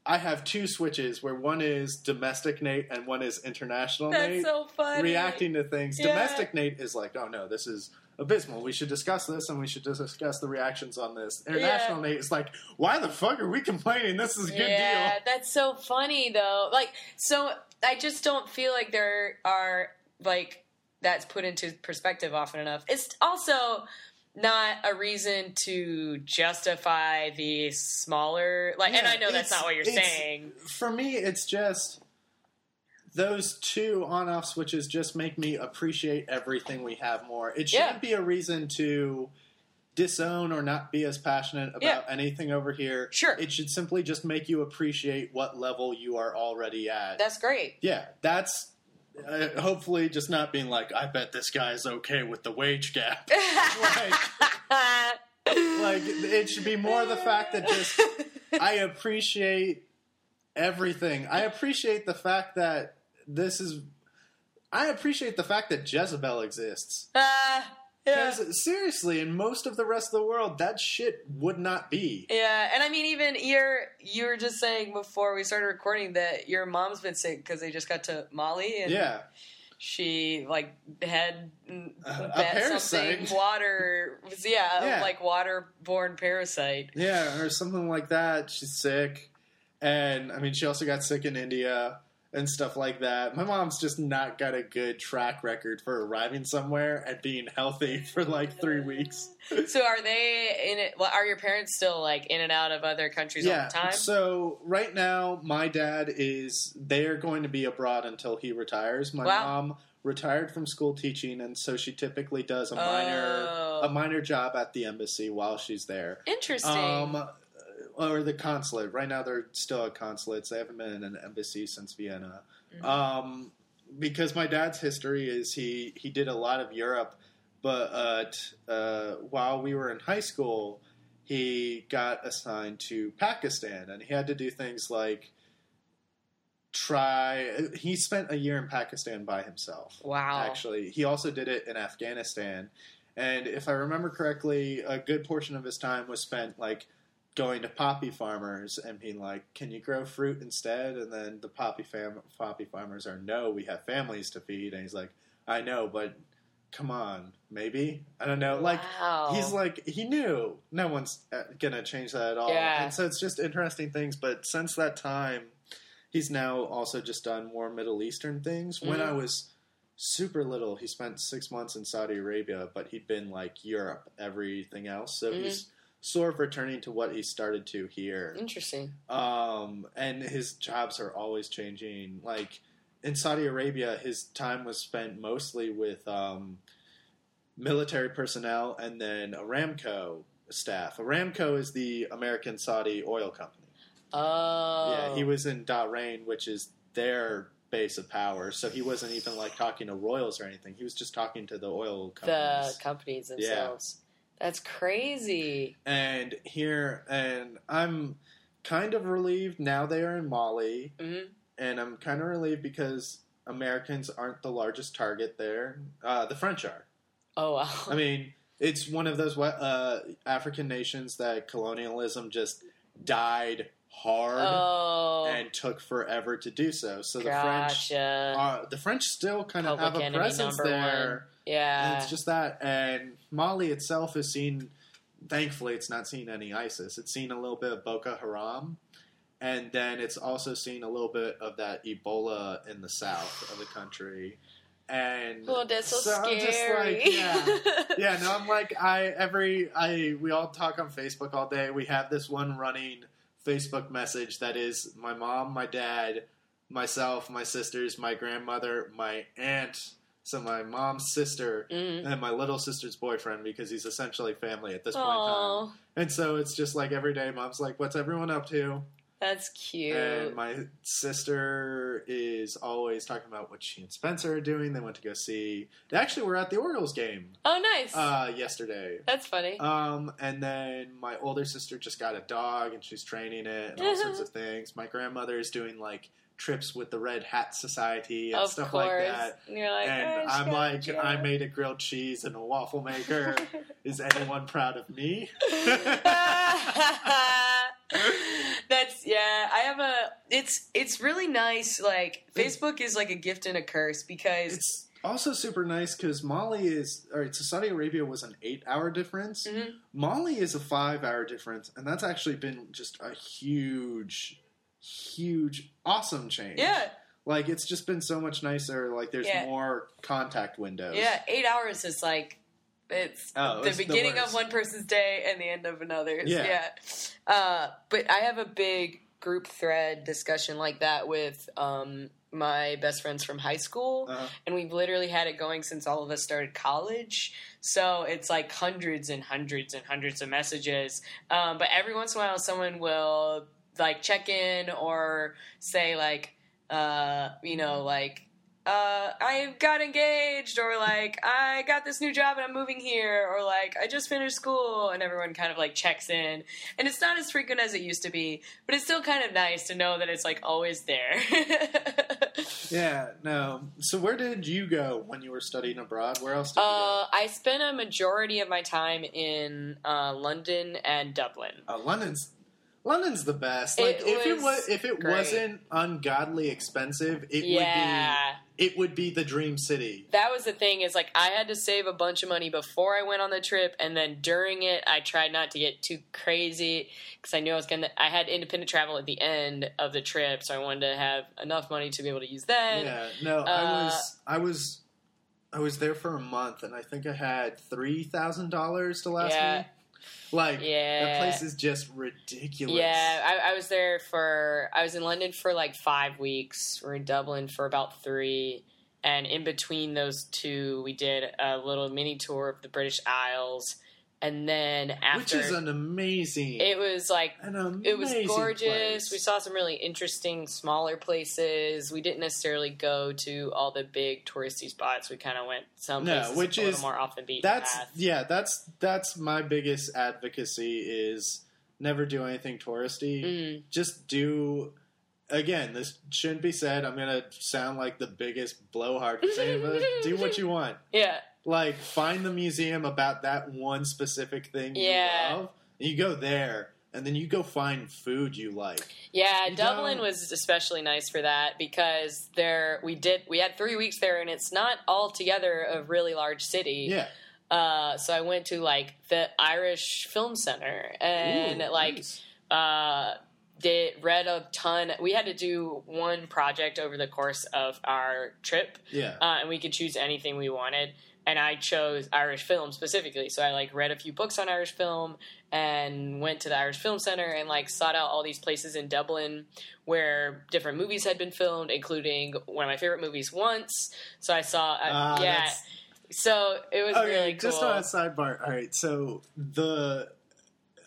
I have two switches where one is domestic Nate and one is international That's Nate. so funny. Reacting to things. Yeah. Domestic Nate is like, oh no, this is abysmal. We should discuss this and we should discuss the reactions on this. International yeah. Nate is like, why the fuck are we complaining? This is a good deal. yeah, deal. That's so funny though. Like, so I just don't feel like there are like that's put into perspective often enough. It's also not a reason to justify the smaller like yeah, and I know that's not what you're saying. For me it's just those two on off switches just make me appreciate everything we have more. It shouldn't yeah. be a reason to disown or not be as passionate about yeah. anything over here. Sure. It should simply just make you appreciate what level you are already at. That's great. Yeah, that's uh, hopefully just not being like, I bet this guy's okay with the wage gap. <laughs> like, like, it should be more the fact that just I appreciate everything. I appreciate the fact that this is. I appreciate the fact that Jezebel exists. Uh, yeah. seriously, in most of the rest of the world, that shit would not be. Yeah, and I mean, even you're you were just saying before we started recording that your mom's been sick because they just got to Mali. And yeah. She like had uh, something <laughs> water, yeah, yeah, like waterborne parasite. Yeah, or something like that. She's sick, and I mean, she also got sick in India and stuff like that. My mom's just not got a good track record for arriving somewhere and being healthy <laughs> for like three weeks. so are they in it? Well, are your parents still like in and out of other countries yeah, all the time? So right now, my dad is. They are going to be abroad until he retires. My wow. mom retired from school teaching, and so she typically does a minor oh. a minor job at the embassy while she's there. Interesting. Um, or the consulate. Right now, they're still at consulates. They haven't been in an embassy since Vienna. Mm-hmm. Um, because my dad's history is he he did a lot of Europe, but uh, while we were in high school, he got assigned to Pakistan, and he had to do things like try. He spent a year in Pakistan by himself. Wow! Actually, he also did it in Afghanistan. And if I remember correctly, a good portion of his time was spent like going to poppy farmers and being like, "Can you grow fruit instead?" And then the poppy fam- poppy farmers are, "No, we have families to feed." And he's like, "I know, but come on, maybe I don't know." Like wow. he's like he knew no one's uh, gonna change that at all, yeah. and so it's just interesting things. But since that time, he's now also just done more Middle Eastern things. Mm-hmm. When I was super little, he spent six months in Saudi Arabia, but he'd been like Europe, everything else. So mm-hmm. he's sort of returning to what he started to here. Interesting. Um, and his jobs are always changing. Like in Saudi Arabia, his time was spent mostly with um, military personnel and then Aramco staff. Aramco is the American Saudi oil company. Oh. Yeah, he was in Dhahran, which is their base of power. So he wasn't even like talking to royals or anything. He was just talking to the oil companies. The companies themselves. Yeah. That's crazy. And here, and I'm kind of relieved now they are in Mali, mm-hmm. and I'm kind of relieved because Americans aren't the largest target there. Uh, the French are. Oh wow! I mean, it's one of those uh, African nations that colonialism just died hard Oh, and took forever to do so. So the French, gotcha. uh, the French still kind of Public have a presence there. one. Yeah. And it's just that, and Mali itself has seen. Thankfully, it's not seen any ISIS. It's seen a little bit of Boko Haram, and then it's also seen a little bit of that Ebola in the south of the country. And oh, that's so, I'm just scary. like, yeah, <laughs> yeah. No, I'm like, I every I we all talk on Facebook all day. We have this one running Facebook message that is my mom, my dad, myself, my sisters, my grandmother, my aunt. So my mom's sister Mm. and my little sister's boyfriend because he's essentially family at this point in time. And so it's just like every day, mom's like, "What's everyone up to?" that's cute. And my sister is always talking about what she and Spencer are doing. They went to go see. They actually were at the Orioles game oh, nice. uh, yesterday. that's funny. Um, and then my older sister just got a dog and she's training it and all <laughs> sorts of things. My grandmother is doing like trips with the Red Hat Society and of stuff course. like that. And you're like, And "Oh, I'm like, yeah." I made a grilled cheese and a waffle maker. <laughs> is anyone proud of me? <laughs> That's yeah. I have a. It's it's really nice. Like Facebook is like a gift and a curse because It's also super nice because Mali is, all right, so Saudi Arabia was an eight hour difference. Mhm. Mali is a five hour difference, and that's actually been just a huge, huge, awesome change. yeah, Like, it's just been so much nicer. Like, there's Yeah. more contact windows. yeah. Eight hours is like it's Oh, the it's the beginning of one person's day and the end of another's. Yeah. Yeah. Uh, but I have a big group thread discussion like that with um, my best friends from high school. Uh, and we've literally had it going since all of us started college. So it's like hundreds and hundreds and hundreds of messages. Um, but every once in a while, someone will like check in or say like, uh, you know, like. Uh, I got engaged, or like I got this new job and I'm moving here, or like I just finished school, and everyone kind of like checks in. And it's not as frequent as it used to be, but it's still kind of nice to know that it's like always there. <laughs> yeah, no. So, where did you go when you were studying abroad? Where else did you Uh, I spent a majority of my time in uh, London and Dublin. go? Uh, London's. London's the best. Like It if it was if it great. wasn't ungodly expensive, it yeah, would be it would be the dream city. that was the thing. Is like I had to save a bunch of money before I went on the trip, and then during it, I tried not to get too crazy because I knew I was gonna. I had independent travel at the end of the trip, so I wanted to have enough money to be able to use that. Yeah, no, I uh, was, I was, I was there for a month, and I think I had three thousand dollars to last Yeah. me. Like, Yeah. that place is just ridiculous. Yeah, I, I was there for. I was in London for like five weeks. We're in Dublin for about three, and in between those two, we did a little mini tour of the British Isles, and then after which is an amazing. it was like an amazing it was gorgeous. place. We saw some really interesting smaller places. We didn't necessarily go to all the big touristy spots. We kind of went some No, places which a little is- more off the beaten That's path. yeah. That's that's my biggest advocacy is never do anything touristy. Mm. Just do. Again, this shouldn't be said. I'm gonna sound like the biggest blowhard for saying, but do what <laughs> you want. Yeah, like find the museum about that one specific thing you Yeah. love. And you go there, and then you go find food you like. Yeah, You Dublin don't- was especially nice for that because there we did we had three weeks there and it's not altogether a really large city. Yeah, Uh, so I went to like the Irish Film Center and Ooh, like nice. uh, did read a ton. We had to do one project over the course of our trip, yeah, uh, and we could choose anything we wanted. And I chose Irish film specifically, so I like read a few books on Irish film and went to the Irish Film Center and like sought out all these places in Dublin where different movies had been filmed, including one of my favorite movies, Once. So I saw, uh, Ah, yeah. that's- So it was okay. really cool. Just on a sidebar. All right, so the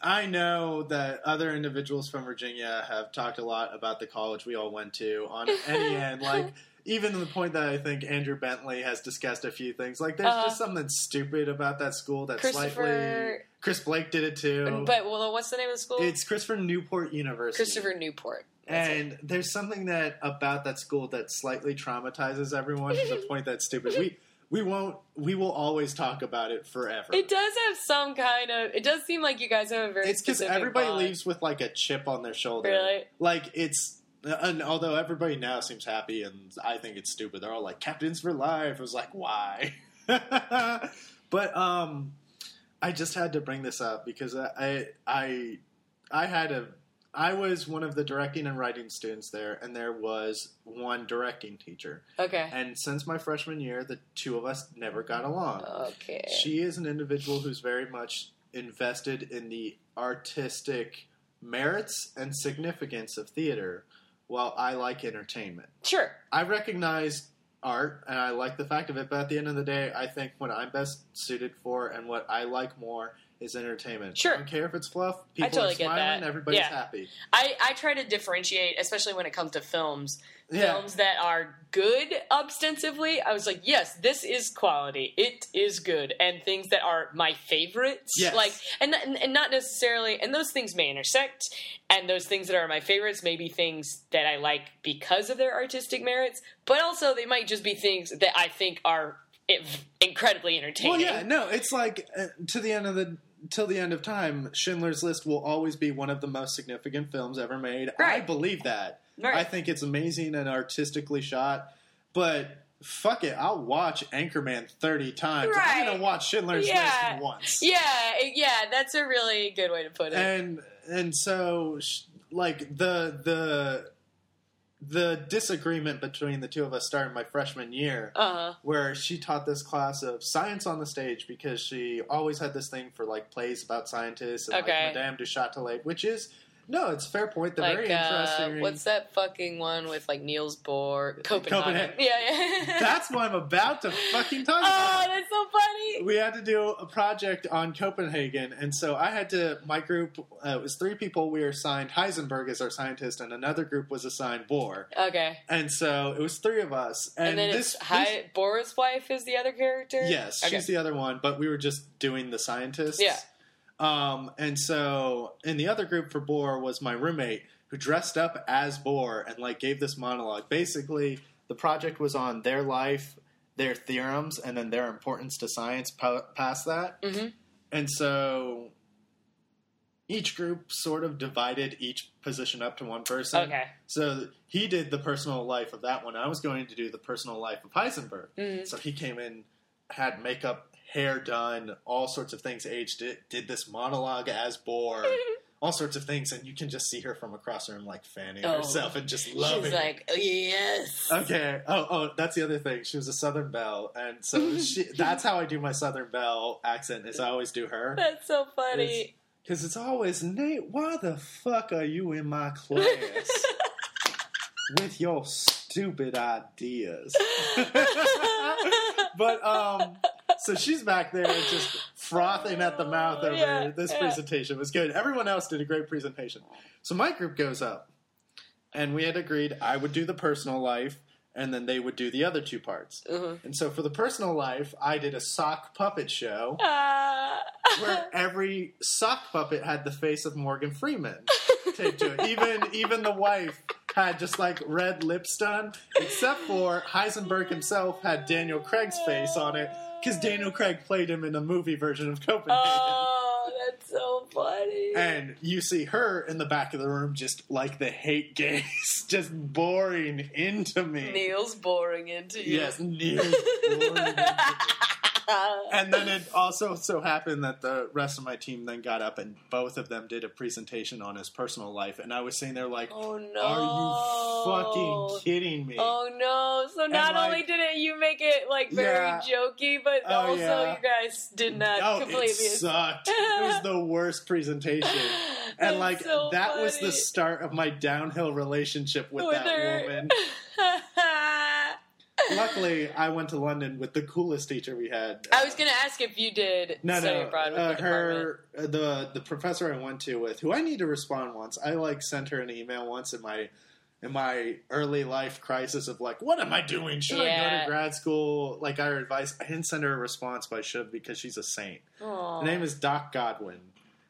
I know that other individuals from Virginia have talked a lot about the college we all went to on <laughs> any end, like. Even to the point that I think Andrew Bentley has discussed a few things. Like, there's Uh, just something stupid about that school that slightly. Chris Blake did it too. But well, what's the name of the school? it's Christopher Newport University. Christopher Newport. That's it. And there's something that about that school that slightly traumatizes everyone to the <laughs> point that's stupid. We we won't. We will always talk about it forever. It does have some kind of. It does seem like you guys have a very. It's because everybody bond. leaves with like a chip on their shoulder. Really? Like it's. And although everybody now seems happy, and I think it's stupid, they're all like captains for life. I was like, why? <laughs> but um, I just had to bring this up because I I I had a I was one of the directing and writing students there, and there was one directing teacher. Okay. And since my freshman year, the two of us never got along. Okay. She is an individual who's very much invested in the artistic merits and significance of theater, while I like entertainment. Sure. I recognize art and I like the fact of it, but at the end of the day, I think what I'm best suited for and what I like more is entertainment. Sure. I don't care if it's fluff. People totally are smiling. Everybody's yeah. happy. I, I try to differentiate, especially when it comes to films. Yeah. Films that are good ostensibly. I was like, yes, this is quality. It is good. And things that are my favorites, yes. like, and, and not necessarily, and those things may intersect. And those things that are my favorites may be things that I like because of their artistic merits, but also they might just be things that I think are incredibly entertaining. Well, yeah, no, it's like uh, to the end of the till the end of time, Schindler's List will always be one of the most significant films ever made. Right. I believe that. Right. I think it's amazing and artistically shot, but fuck it, I'll watch Anchorman 30 times. Right. I'm going to watch Schindler's yeah. List once. Yeah, yeah, that's a really good way to put it. And and so like the the the disagreement between the two of us started my freshman year, uh-huh. where she taught this class of science on the stage because she always had this thing for like plays about scientists and okay. like Madame du Châtelet, which is no, it's fair point. They're like, very interesting. Uh, what's that fucking one with like Niels Bohr? Copenhagen. Copenhagen. <laughs> Yeah, yeah. that's what I'm about to fucking talk oh, about. Oh, that's so funny. We had to do a project on Copenhagen, and so I had to. My group uh, it was three people. We were assigned Heisenberg as our scientist, and another group was assigned Bohr. Okay. And so it was three of us. And, and then this, Hi- Bohr's wife is the other character. Yes, okay. she's the other one. But we were just doing the scientists. Yeah. Um, and so in the other group for Bohr was my roommate who dressed up as Bohr and like gave this monologue. Basically, the project was on their life, their theorems, and then their importance to science po- past that. Mm-hmm. And so each group sort of divided each position up to one person. Okay. So he did the personal life of that one. I was going to do the personal life of Heisenberg. Mm-hmm. So he came in, had makeup hair done, all sorts of things. Aged it, did this monologue as Bohr, <laughs> all sorts of things, and you can just see her from across the room, like fanning oh, herself and just loving. She's like, oh, yes. Okay. Oh, oh, that's the other thing. She was a Southern Belle, and so <laughs> she, that's how I do my Southern Belle accent. Is I always do her. That's so funny. Because it's, it's always Nate. Why the fuck are you in my class? <laughs> with your stupid ideas. but um so she's back there just frothing at the mouth over yeah, this yeah. presentation. It was good. Everyone else did a great presentation. So my group goes up, and we had agreed I would do the personal life, and then they would do the other two parts. Uh-huh. And so for the personal life, I did a sock puppet show uh. where every sock puppet had the face of Morgan Freeman <laughs> taped to it. Even even the wife had just like red lips done, except for Heisenberg himself had Daniel Craig's face on it because Daniel Craig played him in a movie version of Copenhagen. Oh, that's so funny. And you see her in the back of the room, just like the hate gaze, <laughs> just boring into me. Neil's boring into you. Yes, Neil's boring into. <laughs> <laughs> and then it also so happened that the rest of my team then got up and both of them did a presentation on his personal life, and I was sitting there like, "Oh no, are you fucking kidding me?" Oh no! So not like, only did it you make it like very yeah. jokey, but oh, also yeah. you guys did not oh, completely. It sucked. it was the worst presentation, <laughs> and like so that funny. was the start of my downhill relationship with, With that her. woman. <laughs> Luckily, I went to London with the coolest teacher we had. I was going to ask if you did No, study no. abroad with uh, the her, uh, the the professor I went to with, who I need to respond once. I like sent her an email once in my in my early life crisis of like, what am I doing? Should I go to grad school? Like our advice. I didn't send her a response, but I should because she's a saint. Aww. Her name is Doc Godwin,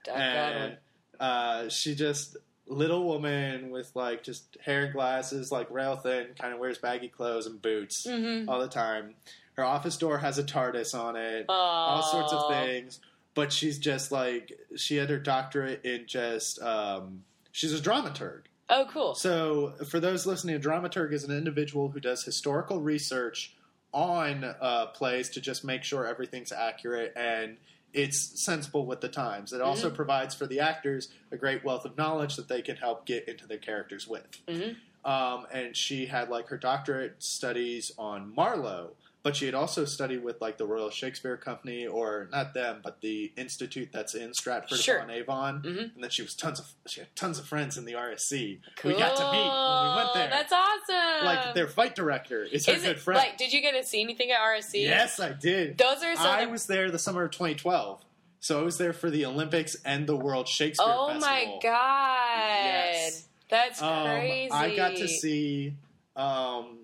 Doc and Godwin. uh, she just little woman with like just hair and glasses, like rail thin, kind of wears baggy clothes and boots Mhm. all the time. her office door has a TARDIS on it, all sorts of things. But she's just like she had her doctorate in just um, she's a dramaturg. Oh, cool. So, for those listening, a dramaturg is an individual who does historical research on uh, plays to just make sure everything's accurate and it's sensible with the times. It also mm-hmm. provides for the actors a great wealth of knowledge that they can help get into their characters with. Mm-hmm. Um, and she had like her doctorate studies on Marlowe, but she had also studied with like the Royal Shakespeare Company, or not them, but the institute that's in Stratford sure. upon Avon. Mm-hmm. And then she was tons of she had tons of friends in the RSC. Cool. We got to meet when we went there. That's awesome. Like their fight director is her is good it, friend. Like, did you get to see anything at RSC? Yes, I did. Those are. I was there the summer of 2012. So I was there for the Olympics and the World Shakespeare oh Festival. my god! Yes, that's crazy. Um, I got to see um,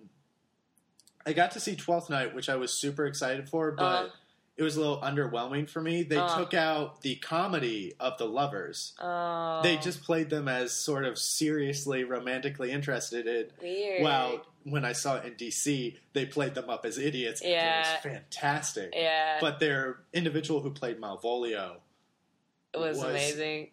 I got to see Twelfth Night, which I was super excited for, but uh, it was a little underwhelming for me. They uh, took out the comedy of the lovers. Uh, they just played them as sort of seriously romantically interested in. Weird. Well, when I saw it in DC, they played them up as idiots. Yeah, it was fantastic. Yeah, but their individual who played Malvolio was, was amazing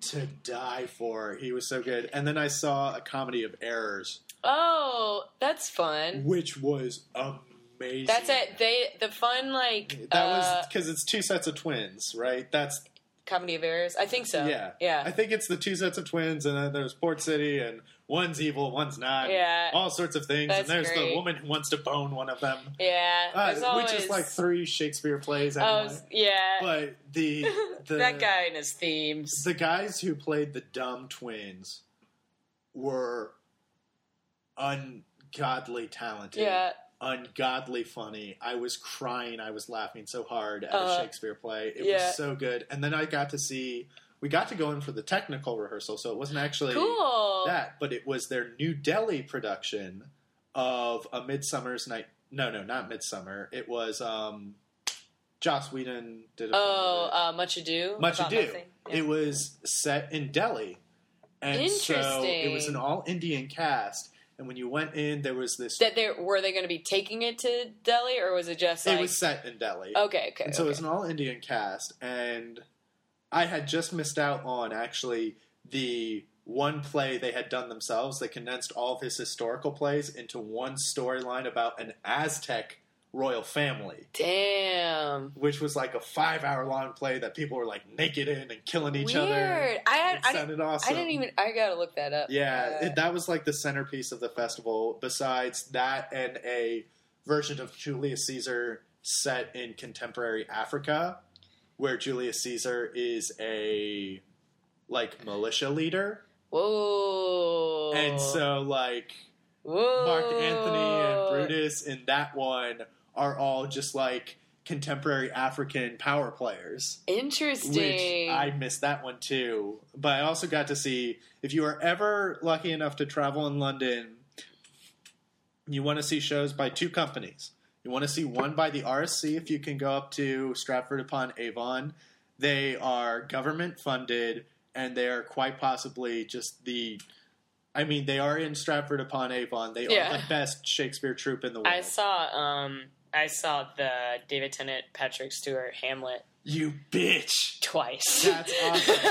to die for. He was so good. And then I saw a comedy of errors Oh, that's fun. Which was amazing. That's it. They the fun like that uh, was because it's two sets of twins, right? That's comedy of errors. I think so. Yeah, yeah. I think it's the two sets of twins, and then there's Port City, and one's evil, one's not. Yeah, all sorts of things. That's and there's great. the woman who wants to bone one of them. Yeah, uh, which is like three Shakespeare plays. Anyway. Oh, yeah. But the, <laughs> the that guy and his themes. The guys who played the dumb twins were ungodly talented. Yeah. Ungodly funny. I was crying. I was laughing so hard at uh, a uh-huh. Shakespeare play. It yeah. was so good. And then I got to see. We got to go in for the technical rehearsal, so it wasn't actually cool. that, but it was their New Delhi production of A Midsummer's Night. No, no, not Midsummer. It was um, Joss Whedon did. A oh, uh, Much Ado. Much Ado. Yeah. It was set in Delhi, and so it was an all Indian cast and when you went in, there was this. That they were they going to be taking it to Delhi, or was it just? Like... It was set in Delhi. Okay, okay. And so okay. it was an all Indian cast, and I had just missed out on actually the one play they had done themselves. They condensed all of his historical plays into one storyline about an Aztec royal family. Damn. Which was like a five hour long play that people were like naked in and killing each Weird. other. I had, it I sounded awesome. I didn't even. I gotta look that up. Yeah, uh, it, that was like the centerpiece of the festival. Besides that, and a version of Julius Caesar set in contemporary Africa, where Julius Caesar is a like militia leader. Whoa! And so like. Whoa. Mark Antony and Brutus in that one are all just like contemporary African power players. Interesting. Which I missed that one too. But I also got to see if you are ever lucky enough to travel in London, you want to see shows by two companies. You want to see one by the RSC if you can go up to Stratford upon Avon. They are government funded and they are quite possibly just the I mean, they are in Stratford upon Avon. They yeah. are the best Shakespeare troupe in the world. I saw um I saw the David Tennant, Patrick Stewart, Hamlet. You bitch! Twice. That's awesome. <laughs>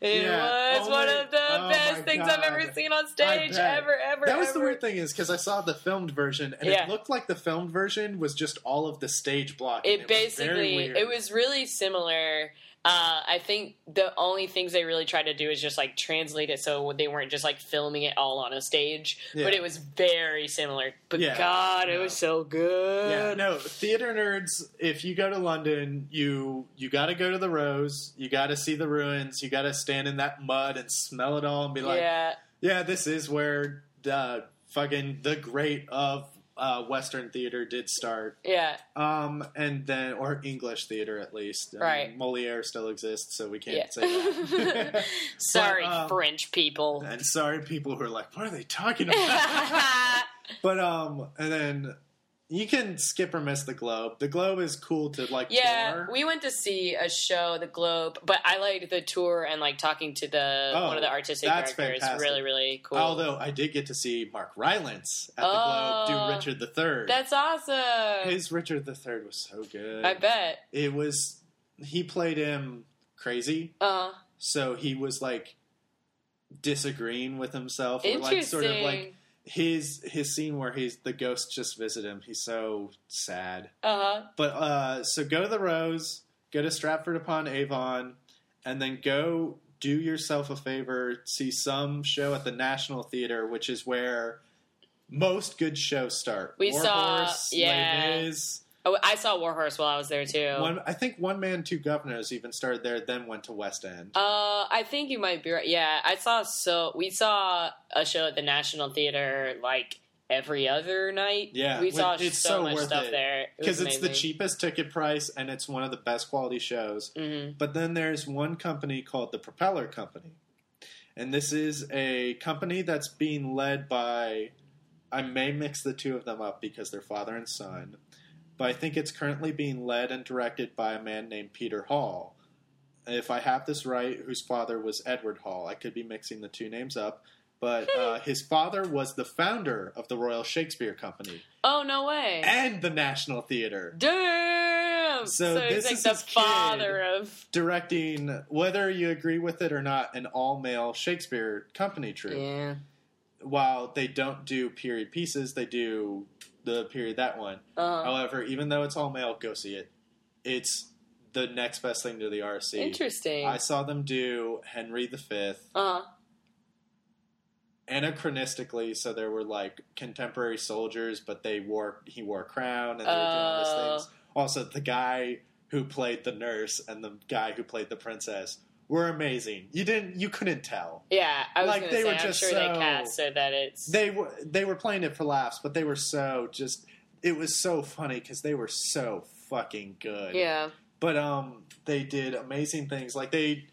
it yeah. was one of the oh best things God. I've ever seen on stage, ever, ever. That was ever. the weird thing is because I saw the filmed version, and yeah. it looked like the filmed version was just all of the stage block. It, it basically, it was really similar uh, I think the only things they really tried to do is just like translate it so they weren't just like filming it all on a stage, yeah. but it was very similar. But yeah. God, it was so good. Yeah, no, theater nerds. If you go to London, you you got to go to the Rose. You got to see the ruins. You got to stand in that mud and smell it all and be like, yeah, yeah, this is where the fucking the great of uh, Western theater did start. Yeah. Um, and then or English theater at least. Right. Um, Moliere still exists, so we can't yeah. say that. <laughs> sorry, but, um, French people. And sorry, people who are like, what are they talking about? <laughs> but um, and then you can skip or miss the Globe. The Globe is cool to like. Yeah, tour. we went to see a show, the Globe, but I liked the tour and like talking to the Oh, one of the artistic that's directors. fantastic. Really, really cool. Although I did get to see Mark Rylance at the Oh, Globe do Richard the Third. that's awesome. His Richard the Third was so good. I bet. it was. He played him crazy, Uh, so he was like disagreeing with himself. or, like sort of like his his scene where he's the ghosts just visit him. He's so sad. uh huh. But uh, so go to the Rose, go to Stratford upon Avon, and then go do yourself a favor, see some show at the National Theater, which is where most good shows start. We War saw- Horse, yeah. Les Mis. Oh, I saw Warhorse while I was there too. One, I think One Man, Two Guvnors even started there, then went to West End. Uh, I think you might be right. Yeah, I saw so we saw a show at the National Theater like every other night. Yeah, we saw it's so, so much worth stuff it. there Because it's the cheapest ticket price and it's one of the best quality shows. hmm But then there's one company called the Propeller Company. And this is a company that's being led by, I may mix the two of them up because they're father and son, but I think it's currently being led and directed by a man named Peter Hall. If I have this right, whose father was Edward Hall. I could be mixing the two names up. But uh, his father was the founder of the Royal Shakespeare Company Oh no way! and the National Theater. Damn. So he's this like is the father of. directing, whether you agree with it or not, an all male Shakespeare company troupe. Yeah. While they don't do period pieces, they do the period that one. Uh, However, even though it's all male, go see it. It's the next best thing to the RC. interesting. I saw them do Henry V uh, anachronistically, so there were like contemporary soldiers, but they wore he wore a crown and they were doing all Oh. these things. Also, the guy who played the nurse and the guy who played the princess were amazing. You didn't, you couldn't tell. yeah, I was Like, they say, were I'm just sure so- they cast so that it's. They were they were playing it for laughs, but they were so just. It was so funny because they were so fucking good. yeah. but um they did amazing things like they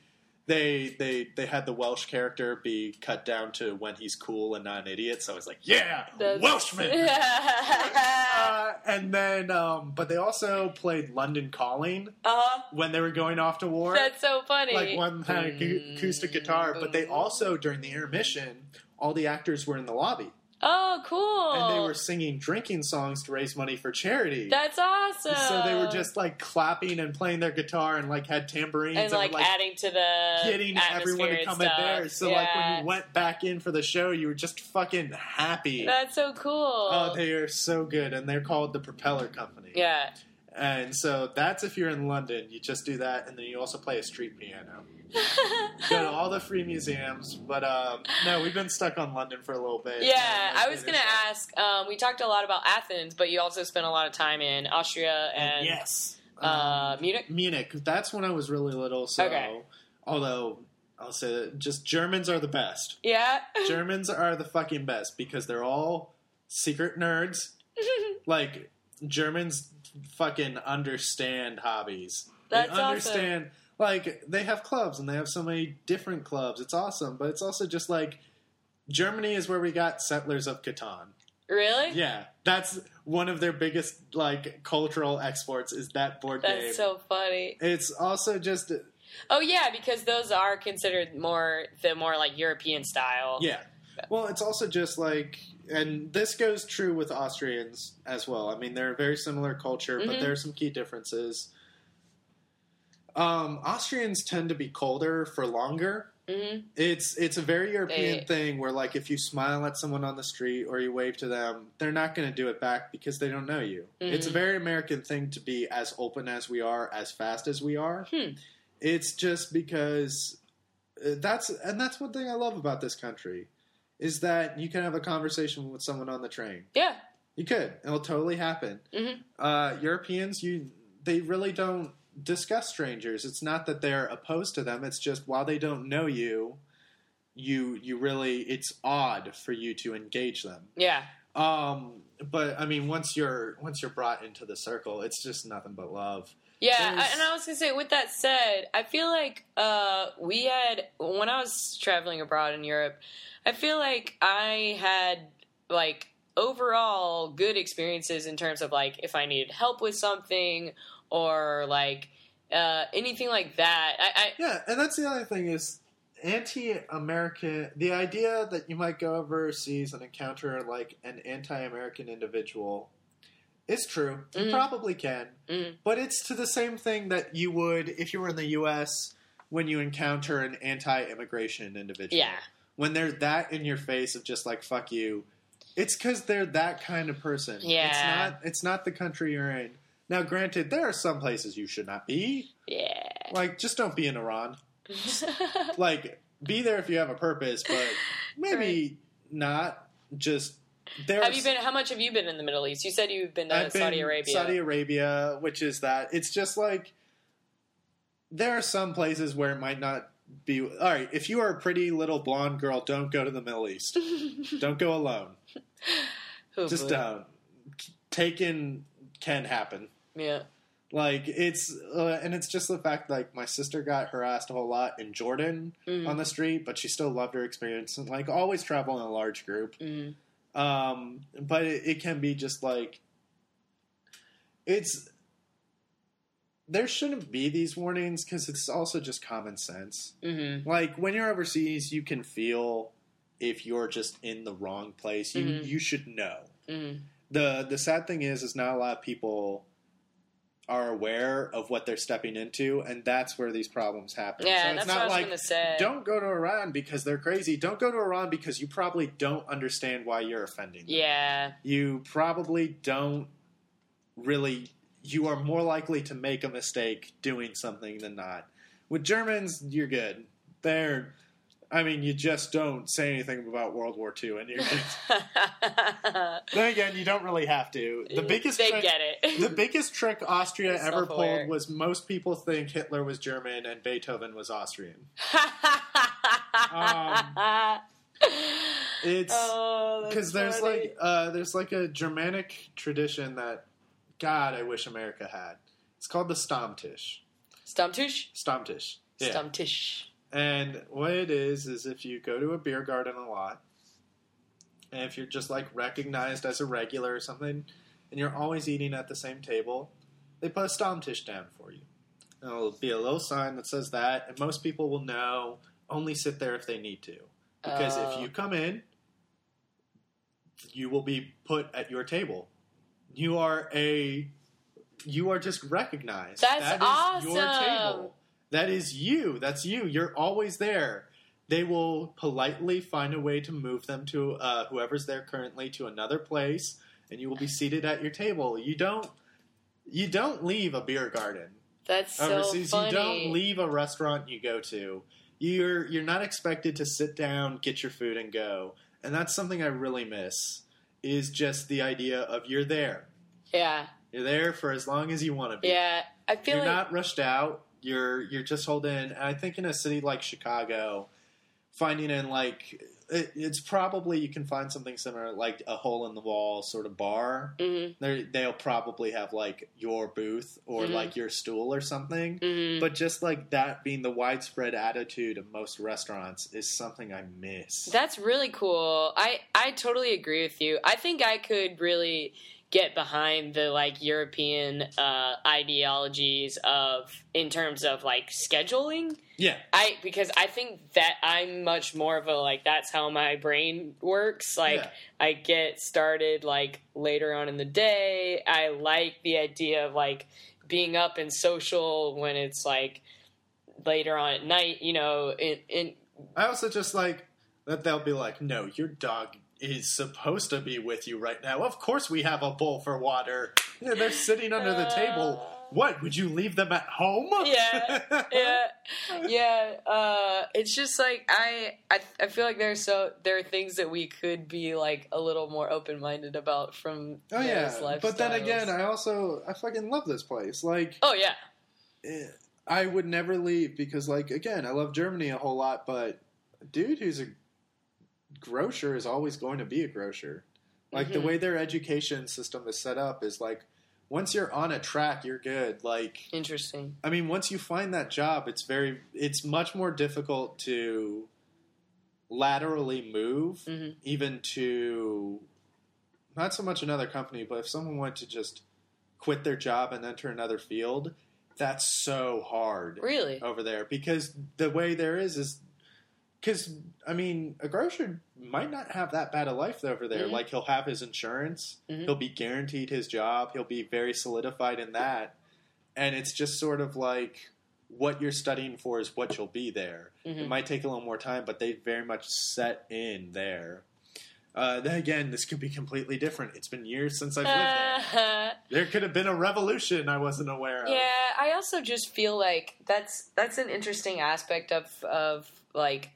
they they they had the welsh character be cut down to when he's cool and not an idiot. So i was like yeah That's- welshman <laughs> uh, and then um but they also played london calling uh-huh. when they were going off to war. That's so funny. like one had an acou- acoustic guitar but they also during the intermission all the actors were in the lobby oh, cool. and they were singing drinking songs to raise money for charity That's awesome. so they were just like clapping and playing their guitar and like had tambourines and were, like, adding to the getting everyone to come in there. So like when you went back in for the show, you were just fucking happy. That's so cool. Oh, they are so good, and they're called the Propeller Company. yeah. And so that's if you're in London, you just do that, and then you also play a street piano. <laughs> Go to all the free museums, but um, no, we've been stuck on London for a little bit. Yeah, I was gonna up. ask. Um, we talked a lot about Athens, but you also spent a lot of time in Austria and yes, uh, Um, Munich. Munich. That's when I was really little. So, Okay. although I'll say that just Germans are the best. Yeah, <laughs> Germans are the fucking best because they're all secret nerds. <laughs> Like Germans fucking understand hobbies. That's they awesome. understand like they have clubs and they have so many different clubs. It's awesome, but it's also just like Germany is where we got Settlers of Catan. really. Yeah, that's one of their biggest like cultural exports is that board That's game. so funny. it's also just Oh yeah, because those are considered more the more like European style. Yeah. Well, it's also just like, and this goes true with Austrians as well. I mean, they're a very similar culture, but Mhm. there are some key differences. Um, Austrians tend to be colder for longer. hmm It's it's a very European They- thing where like if you smile at someone on the street or you wave to them, they're not going to do it back because they don't know you. It's a very American thing to be as open as we are, as fast as we are. Hmm. It's just because uh, that's and that's one thing I love about this country is that you can have a conversation with someone on the train. Yeah. You could. It'll totally happen. Mhm. Uh, Europeans, you they really don't discuss strangers. It's not that they're opposed to them. It's just while they don't know you, you you really it's odd for you to engage them. Yeah. Um, but I mean, once you're once you're brought into the circle, it's just nothing but love. Yeah, I, and I was gonna say. With that said, I feel like uh, we had when I was traveling abroad in Europe. I feel like I had like overall good experiences in terms of like if I needed help with something or like uh, anything like that. I, I yeah, and that's the other thing is anti-American. The idea that you might go overseas and encounter like an anti-American individual is true. You Mhm. probably can, Mhm. but it's to the same thing that you would if you were in the U.S. when you encounter an anti-immigration individual. yeah, when they're that in your face of just like fuck you, it's because they're that kind of person. it's Yeah. not. It's not the country you're in. Now, granted, there are some places you should not be. yeah. Like, just don't be in Iran. <laughs> Like, be there if you have a purpose, but <laughs> maybe not. Just have you been? How much have you been in the Middle East? You said you've been to I've been Saudi Arabia. Saudi Arabia, which is that. It's just like there are some places where it might not be. All right, if you are a pretty little blonde girl, don't go to the Middle East. <laughs> don't go alone. Oh, Just don't. Taken can happen. yeah. Like it's, uh, and it's just the fact like my sister got harassed a whole lot in Jordan Mm. on the street, but she still loved her experience. And like always travel in a large group. Mm. Um, but it, it can be just like it's there shouldn't be these warnings because it's also just common sense. Mm-hmm. Like when you're overseas, you can feel if you're just in the wrong place. You Mhm. you should know. Mm. the The sad thing is, is not a lot of people are aware of what they're stepping into, and that's where these problems happen. Yeah, so it's that's not what I was like gonna say. don't go to Iran because they're crazy. Don't go to Iran because you probably don't understand why you're offending. them Yeah. you probably don't really you are more likely to make a mistake doing something than not with germans you're good they're i mean you just don't say anything about world war ii and you're good. <laughs> then again you don't really have to the biggest they trick, get it. the biggest trick austria ever Self-aware. pulled was most people think hitler was german and beethoven was austrian Um, <laughs> it's oh, because there's funny. like uh, there's like a Germanic tradition that God I wish America had. It's called the Stammtisch. Stammtisch? Stammtisch. Yeah. Stammtisch. And what it is is if you go to a beer garden a lot, and if you're just like recognized as a regular or something, and you're always eating at the same table, they put a Stammtisch down for you. And it'll be a little sign that says that, and most people will know only sit there if they need to. Because Oh. if you come in, you will be put at your table. You are a you are just recognized. That's That is your awesome. table. That is you. That's you. You're always there. They will politely find a way to move them to uh, whoever's there currently to another place, and you will be seated at your table. You don't you don't leave a beer garden That's so overseas. funny. You don't leave a restaurant you go to. You're you're not expected to sit down, get your food, and go. And that's something I really miss. Is just the idea of you're there. Yeah. You're there for as long as you want to be. Yeah. I feel You're like not rushed out. You're you're just holding. And I think in a city like Chicago, finding in like it, it's probably you can find something similar like a hole in the wall sort of bar. Mhm, They're, they'll probably have like your booth or Mhm. like your stool or something. mhm. But just like that being the widespread attitude of most restaurants is something I miss. That's really cool. I I totally agree with you. I think I could really get behind the like European uh, ideologies of in terms of like scheduling. yeah, I because I think that I'm much more of a like that's how my brain works. Like Yeah. I get started like later on in the day. I like the idea of like being up and social when it's like later on at night. You know, in in I also just like that they'll be like, no, your dog is supposed to be with you right now. Of course, we have a bowl for water. Yeah, they're sitting under the table. What would you leave them at home? yeah, <laughs> yeah, yeah. Uh, it's just like I, I, I feel like there's so there are things that we could be like a little more open minded about from. Oh yeah, but then again, I also I fucking love this place. Like, oh yeah, eh, I would never leave because, like, again, I love Germany a whole lot, but dude who's a grocer is always going to be a grocer. Like the Mhm. way their education system is set up is like once you're on a track, you're good. Like interesting. I mean, once you find that job, it's very it's much more difficult to laterally move, Mhm. even to not so much another company, but if someone went to just quit their job and enter another field, that's so hard. Really? Over there because the way there is is because I mean, a grocer might not have that bad a life over there. Mm-hmm. Like he'll have his insurance, mm-hmm. he'll be guaranteed his job, he'll be very solidified in that, and it's just sort of like what you're studying for is what you'll be there. Mm-hmm. It might take a little more time, but they very much set in there. Uh, then again, this could be completely different. It's been years since I've lived there. <laughs> there could have been a revolution I wasn't aware of. Yeah, I also just feel like that's that's an interesting aspect of of like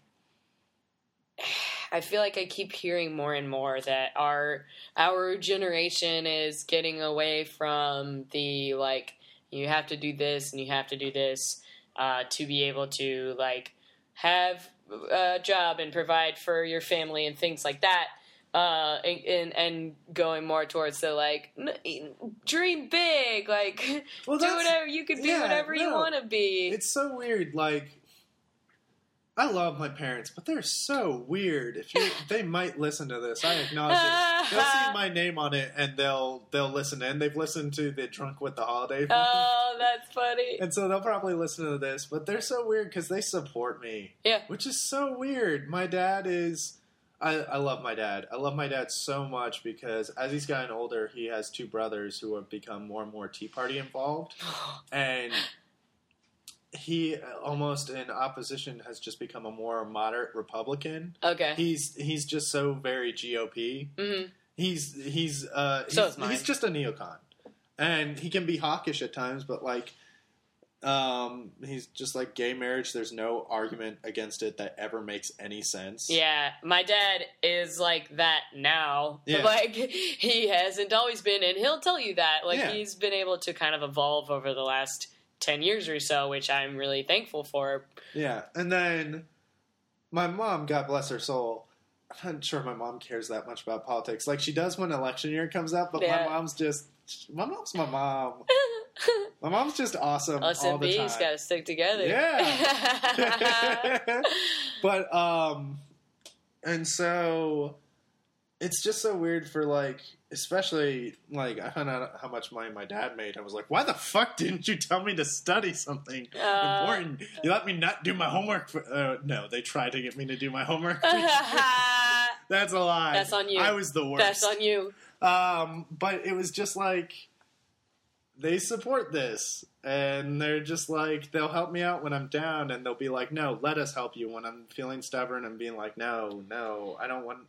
I feel like I keep hearing more and more that our our generation is getting away from the like you have to do this and you have to do this uh, to be able to like have a job and provide for your family and things like that. Uh, and, and going more towards the like dream big, like <laughs> well, do whatever you could be, yeah, whatever no, you want to be. It's so weird, like I love my parents, but they're so weird. If you, they might listen to this, I acknowledge it. <laughs> They'll see my name on it and they'll they'll listen. And they've listened to the Drunk with the Holiday. Oh, that's funny. And so they'll probably listen to this, but they're so weird because they support me. Yeah, which is so weird. My dad is. I, I love my dad. I love my dad so much because as he's gotten older, he has two brothers who have become more and more Tea Party involved, <gasps> and he almost in opposition has just become a more moderate Republican. Okay, he's he's just so very GOP. Mm-hmm. He's he's uh so he's, he's just a neocon, and he can be hawkish at times, but like. Um, he's just like gay marriage. There's no argument against it that ever makes any sense. Yeah, my dad is like that now. Yeah. <laughs> Like he hasn't always been, and he'll tell you that. Like yeah. he's been able to kind of evolve over the last 10 years or so, which I'm really thankful for. Yeah. And then my mom, God bless her soul, <laughs> I'm not sure my mom cares that much about politics. Like she does when election year comes up, but yeah. my mom's just my mom's my mom. <laughs> my mom's just awesome. Us all and the B's got to stick together. Yeah. <laughs> but um, and so it's just so weird for like especially like I found out how much money my dad made. I was like, why the fuck didn't you tell me to study something uh, important? You let me not do my homework. For, uh, no, they tried to get me to do my homework. <laughs> That's a lie. That's on you. I was the worst. That's on you. Um, but it was just like they support this and they're just like they'll help me out when I'm down and they'll be like, no, let us help you when I'm feeling stubborn and being like, no, no, I don't want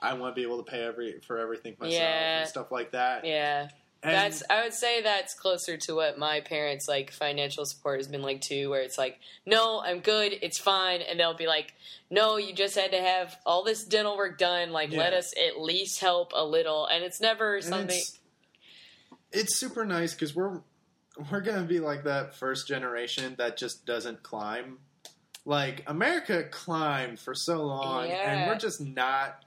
I want to be able to pay every for everything myself yeah. and stuff like that. Yeah. And that's I would say that's closer to what my parents like financial support has been like too, where it's like, no, I'm good, it's fine, and they'll be like, no, you just had to have all this dental work done, like yeah. let us at least help a little, and it's never and something. It's, it's super nice because we're we're gonna be like that first generation that just doesn't climb. Like America climbed for so long, yeah. and we're just not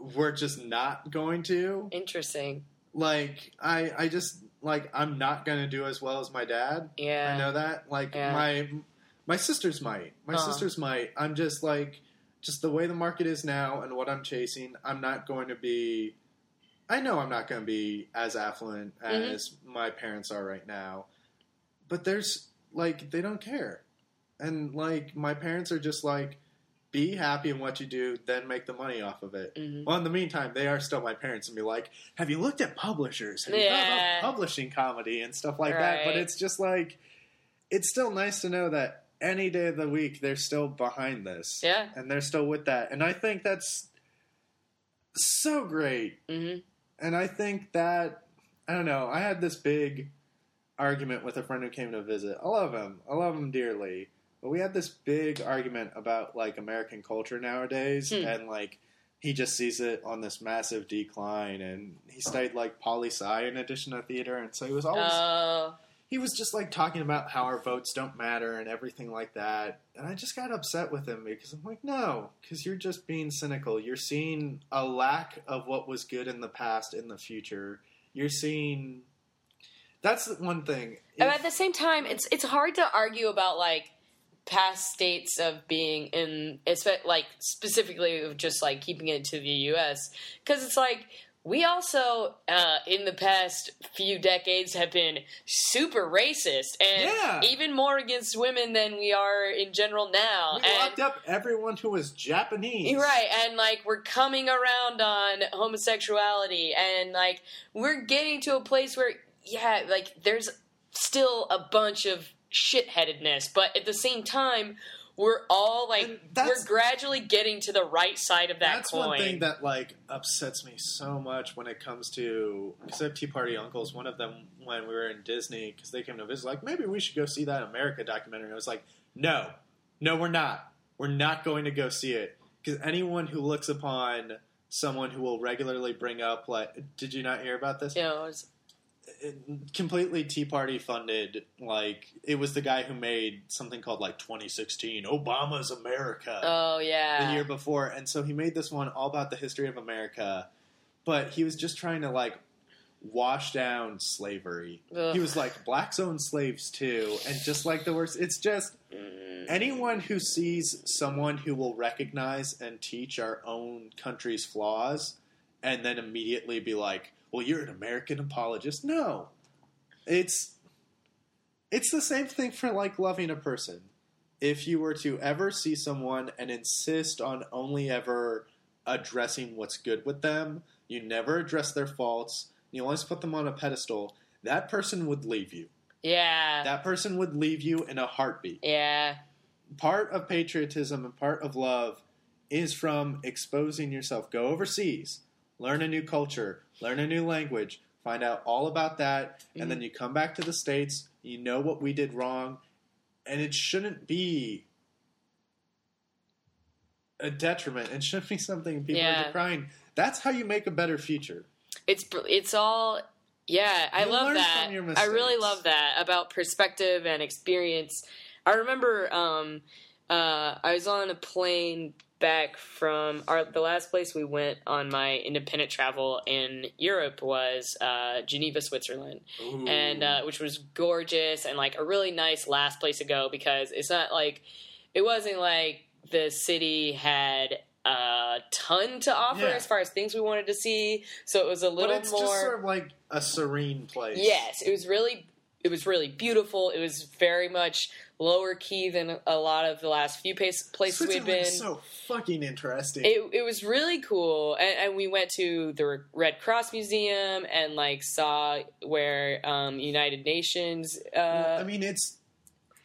we're just not going to. Interesting. Like I I just like I'm not going to do as well as my dad. Yeah. I know that. Like yeah. my my sisters might. My uh-huh. sisters might. I'm just like just the way the market is now and what I'm chasing, I'm not going to be I know I'm not going to be as affluent mm-hmm. as my parents are right now. But there's like they don't care. And like my parents are just like be happy in what you do, then make the money off of it. Mm-hmm. Well, in the meantime, they are still my parents and be like, "Have you looked at publishers? Have you yeah. thought about publishing comedy and stuff like right. that?" But it's just like, it's still nice to know that any day of the week they're still behind this, yeah, and they're still with that, and I think that's so great. Mm-hmm. And I think that I don't know. I had this big argument with a friend who came to visit. I love him. I love him dearly but we had this big argument about like American culture nowadays, hmm. and like he just sees it on this massive decline. And he studied like poli sci in addition to theater, and so he was always uh... he was just like talking about how our votes don't matter and everything like that. And I just got upset with him because I'm like, no, because you're just being cynical. You're seeing a lack of what was good in the past in the future. You're seeing that's one thing. If, at the same time, it's it's hard to argue about like past states of being in, like specifically of just like keeping it to the U.S. Because it's like we also, uh, in the past few decades, have been super racist and yeah. even more against women than we are in general now. We and, locked up everyone who was Japanese. Right, and like we're coming around on homosexuality, and like we're getting to a place where, yeah, like there's still a bunch of shitheadedness, but at the same time, we're all like we're gradually getting to the right side of that that's coin. one thing that like upsets me so much when it comes to because I have Tea Party uncles. One of them when we were in Disney because they came to visit, like maybe we should go see that America documentary. I was like, no, no, we're not. We're not going to go see it because anyone who looks upon someone who will regularly bring up like, did you not hear about this? Yeah, it was completely Tea Party funded. Like it was the guy who made something called like 2016 Obama's America. Oh yeah, the year before, and so he made this one all about the history of America, but he was just trying to like wash down slavery. Ugh. He was like blacks own slaves too, and just like the worst. It's just mm. anyone who sees someone who will recognize and teach our own country's flaws, and then immediately be like well, you're an American apologist. No, it's it's the same thing for like loving a person. If you were to ever see someone and insist on only ever addressing what's good with them, you never address their faults, you always put them on a pedestal, that person would leave you. Yeah. That person would leave you in a heartbeat. Yeah. Part of patriotism and part of love is from exposing yourself. Go overseas, learn a new culture, learn a new language, find out all about that, mm-hmm. and then mm-hmm. you come back to the States, you know what we did wrong, and it shouldn't be a detriment. It shouldn't be something people yeah. are decrying. That's how you make a better future. It's it's all yeah, I you love that. I really love that about perspective and experience. I remember um, uh, I was on a plane back from our the last place we went on my independent travel in Europe was uh, Geneva, Switzerland, Ooh. and uh, which was gorgeous and like a really nice last place to go because it's not like it wasn't like the city had a ton to offer yeah. as far as things we wanted to see. So it was a little but more sort of like a serene place. Yes, it was really it was really beautiful. It was very much lower key than a lot of the last few places we've been. So fucking interesting. It, it was really cool, and, and, we went to the Red Cross Museum and like saw where um, United Nations. Uh, well, I mean, it's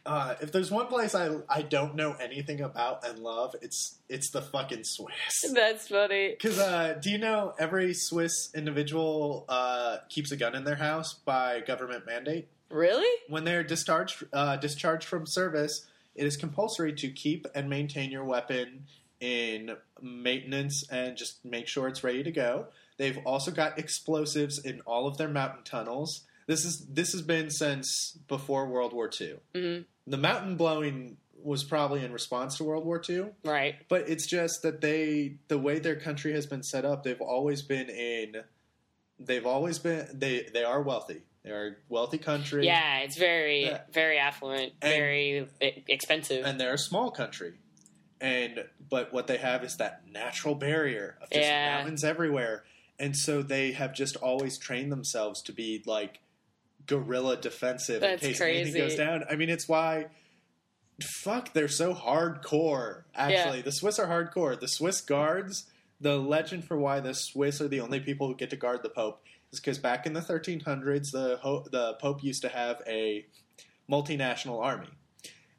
uh, if there's one place I I don't know anything about and love, it's it's the fucking Swiss. <laughs> That's funny. Because uh, do you know every Swiss individual uh, keeps a gun in their house by government mandate? Really? When they're discharged uh, discharged from service, it is compulsory to keep and maintain your weapon in maintenance and just make sure it's ready to go. They've also got explosives in all of their mountain tunnels. This is this has been since before World War II. Mm-hmm. The mountain blowing was probably in response to World War II, right? But it's just that they the way their country has been set up, they've always been in. They've always been they they are wealthy. They're a wealthy country. Yeah, it's very, yeah. very affluent, and, very expensive. And they're a small country. And but what they have is that natural barrier of just yeah. mountains everywhere. And so they have just always trained themselves to be like guerrilla defensive That's in case crazy. anything goes down. I mean, it's why fuck, they're so hardcore. Actually, yeah. the Swiss are hardcore. The Swiss guards, the legend for why the Swiss are the only people who get to guard the Pope is because back in the 1300s, the ho- the Pope used to have a multinational army.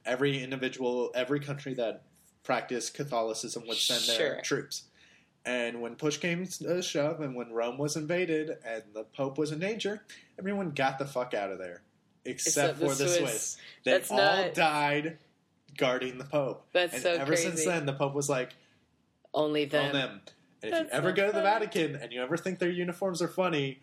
Every individual, every country that practiced Catholicism would send their troops. And when push came to shove, and when Rome was invaded, and the Pope was in danger, everyone got the fuck out of there, except, except for the, Swiss. Swiss. They That's all not... died guarding the Pope. That's and so ever crazy. since then, the Pope was like, only them. Only them. And if you ever go to the Vatican and you ever think their uniforms are funny,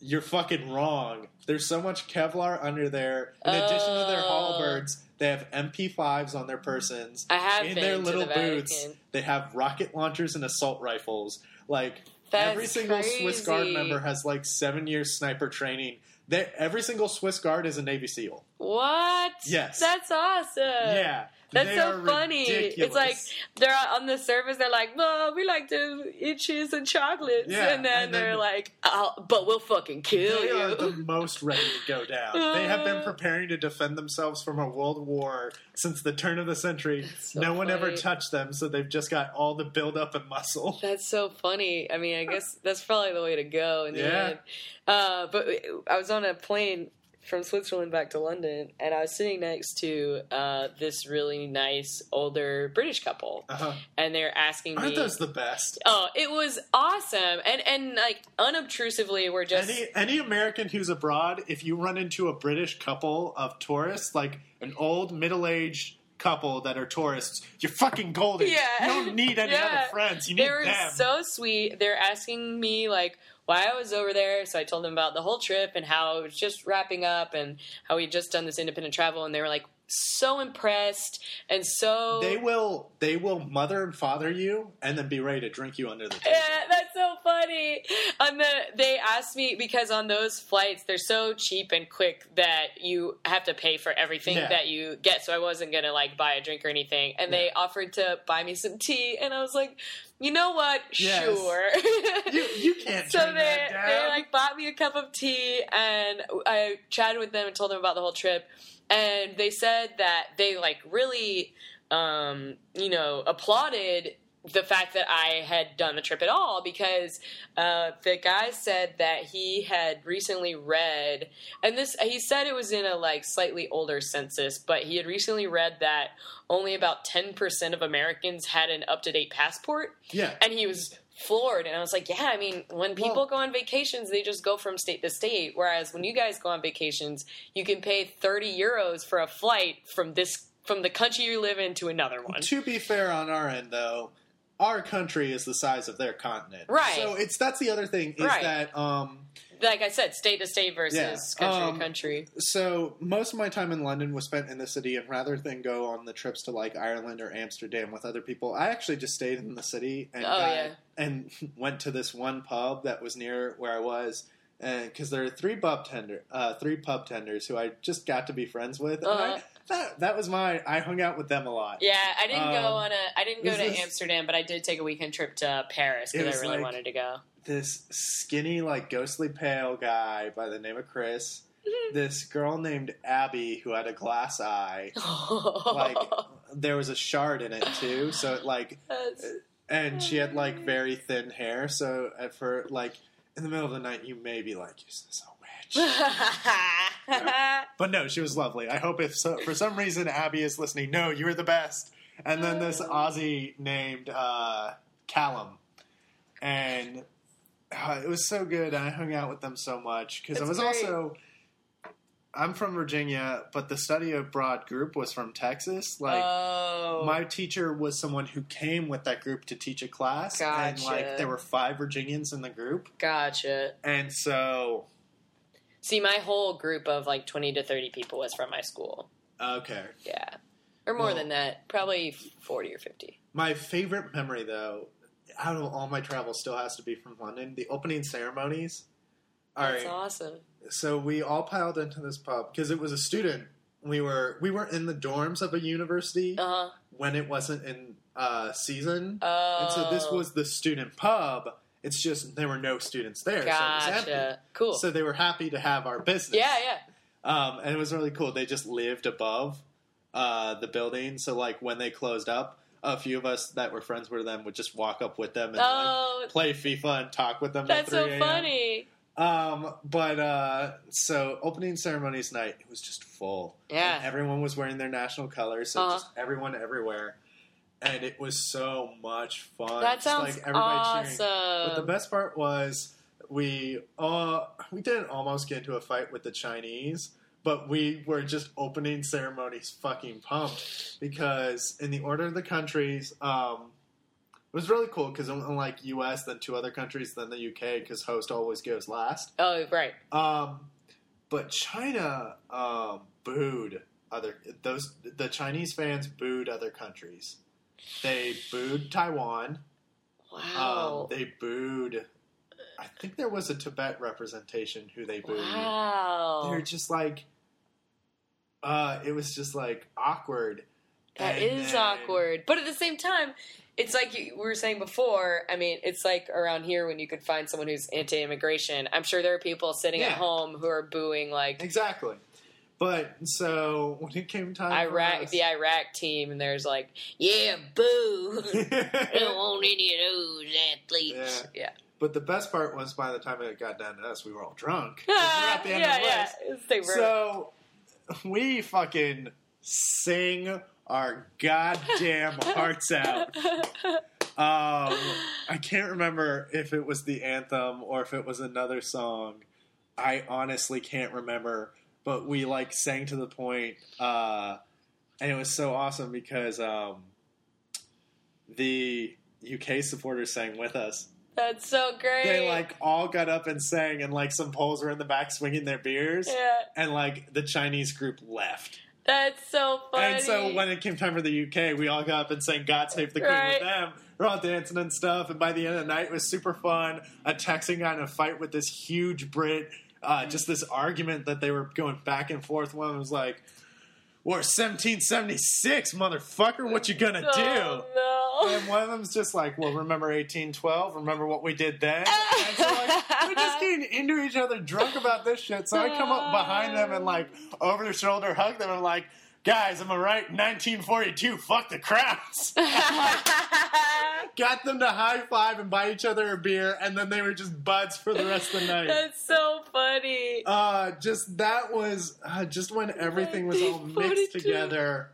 you're fucking wrong. There's so much Kevlar under there. In oh. addition to their oh. halberds, they have MP5s on their persons. I have in their little the boots. They have rocket launchers and assault rifles. Like That's every single. Swiss Guard member has like seven years sniper training. They, every single Swiss Guard is a Navy SEAL. What? Yes. That's awesome. Yeah. That's so funny. Ridiculous. It's like they're on the surface. They're like, "Well, we like to eat cheese and chocolates," yeah, and then and they're then, like, "But we'll fucking kill they you." Are the <laughs> most ready to go down. they have been preparing to defend themselves from a world war since the turn of the century. So no funny. one ever touched them, so they've just got all the buildup and muscle. <laughs> That's so funny. I mean, I guess that's probably the way to go in the yeah. end. Uh, but I was on a plane from Switzerland back to London, and I was sitting next to uh, this really nice older British couple, uh-huh. and they're asking Aren't me, those the best? Oh, it was awesome, and and like unobtrusively, we're just any any American who's abroad. If you run into a British couple of tourists, like an old middle aged couple that are tourists, you're fucking golden. Yeah. You don't need any yeah. other friends. You need they were them. so sweet. They're asking me like why I was over there. So I told them about the whole trip and how it was just wrapping up and how we just done this independent travel. And they were like, so impressed and so they will they will mother and father you and then be ready to drink you under the table. Yeah, that's so funny. On the they asked me because on those flights they're so cheap and quick that you have to pay for everything yeah. that you get. So I wasn't gonna like buy a drink or anything. And yeah. they offered to buy me some tea and I was like, you know what? Yes. Sure. you, you can't. <laughs> so they they like bought me a cup of tea and I chatted with them and told them about the whole trip and they said that they like really um, you know applauded the fact that I had done the trip at all because uh, the guy said that he had recently read, and this he said it was in a like slightly older census, but he had recently read that only about ten percent of Americans had an up to date passport. Yeah, and he was floored. And i was like yeah i mean when people well, go on vacations they just go from state to state. Whereas when you guys go on vacations you can pay 30 euros for a flight from this from the country you live in to another one. To be fair on our end though our country is the size of their continent. Right. So it's that's the other thing is right. that um like I said, state to state versus yeah. country um, to country. So most of my time in London was spent in the city, and rather than go on the trips to like Ireland or Amsterdam with other people, I actually just stayed in the city and oh, yeah. and <laughs> went to this one pub that was near where I was. Because there are three pub tender, uh, three pub tenders who I just got to be friends with. Uh-huh. I, that, that was my. I hung out with them a lot. Yeah, I didn't um, go on a. I didn't go to this, Amsterdam, but I did take a weekend trip to Paris because I really like, wanted to go this skinny, like ghostly pale guy by the name of Chris. this girl named Abby who had a glass eye. like <laughs> there was a shard in it too, so it like, That's... and she had like very thin hair. So for like in the middle of the night, you may be like, "Is this a witch?" <laughs> but no, she was lovely. I hope if so, for some reason Abby is listening, no, you were the best. And then this Aussie named uh, Callum, and uh, <sighs> it was so good. I hung out with them so much because I was great. also. I'm from Virginia, but the study abroad group was from Texas. Like oh. my teacher was someone who came with that group to teach a class, gotcha. and like there were five Virginians in the group. Gotcha. And so, see, my whole group of like 20 to 30 people was from my school. Okay. Yeah, or more well, than that, probably 40 or 50. My favorite memory, though, out of all my travel still has to be from London. The opening ceremonies. All That's right. awesome. So we all piled into this pub because it was a student. We were we were in the dorms of a university uh-huh. when it wasn't in uh, season, oh. and so this was the student pub. It's just there were no students there, gotcha. so Cool. So they were happy to have our business. Yeah, yeah. Um, and it was really cool. They just lived above uh, the building, so like when they closed up, a few of us that were friends with them would just walk up with them and oh, like, play FIFA and talk with them. That's so funny. Um, but uh, so opening ceremonies night, it was just full. Yeah, and everyone was wearing their national colors, so uh-huh. just everyone everywhere, and it was so much fun. That sounds like everybody awesome. cheering. But the best part was we uh we didn't almost get into a fight with the Chinese but we were just opening ceremonies fucking pumped because in the order of the countries, um, it was really cool because unlike U.S., then two other countries, then the U.K. because host always goes last. Oh, right. Um, but China um, booed other those the Chinese fans booed other countries. They booed Taiwan. Wow. Um, they booed. I think there was a Tibet representation who they booed. Wow. They're just like uh, it was just like awkward. That and is then... awkward, but at the same time, it's like we were saying before. I mean, it's like around here when you could find someone who's anti-immigration. I'm sure there are people sitting yeah. at home who are booing like exactly. But so when it came time, Iraq, us, the Iraq team, and there's like, yeah, boo, <laughs> don't want any of those athletes. Yeah. yeah. But the best part was by the time it got down to us, we were all drunk. <laughs> we at the end yeah, of the yeah. So we fucking sing our goddamn <laughs> hearts out. Um, I can't remember if it was the anthem or if it was another song. I honestly can't remember, but we like sang to the point, uh, and it was so awesome because um, the UK supporters sang with us. That's so great. They like all got up and sang, and like some Poles were in the back swinging their beers. Yeah. And like the Chinese group left. That's so funny. And so when it came time for the UK, we all got up and sang "God Save the Queen" right. with them. We're all dancing and stuff, and by the end of the night, it was super fun. A Texan got in a fight with this huge Brit. Uh, just this argument that they were going back and forth. One was like, "We're 1776, motherfucker. What you gonna do?" no. And one of them's just like, well, remember 1812? Remember what we did then? <laughs> And so like, we're just getting into each other drunk about this shit. So I come up behind them and like over their shoulder hug them and I'm like, guys, I'm I right? 1942, fuck the crowds. <laughs> <laughs> got them to high five and buy each other a beer, and then they were just buds for the rest of the night. That's so funny. Uh, just that was uh, just when everything was all mixed together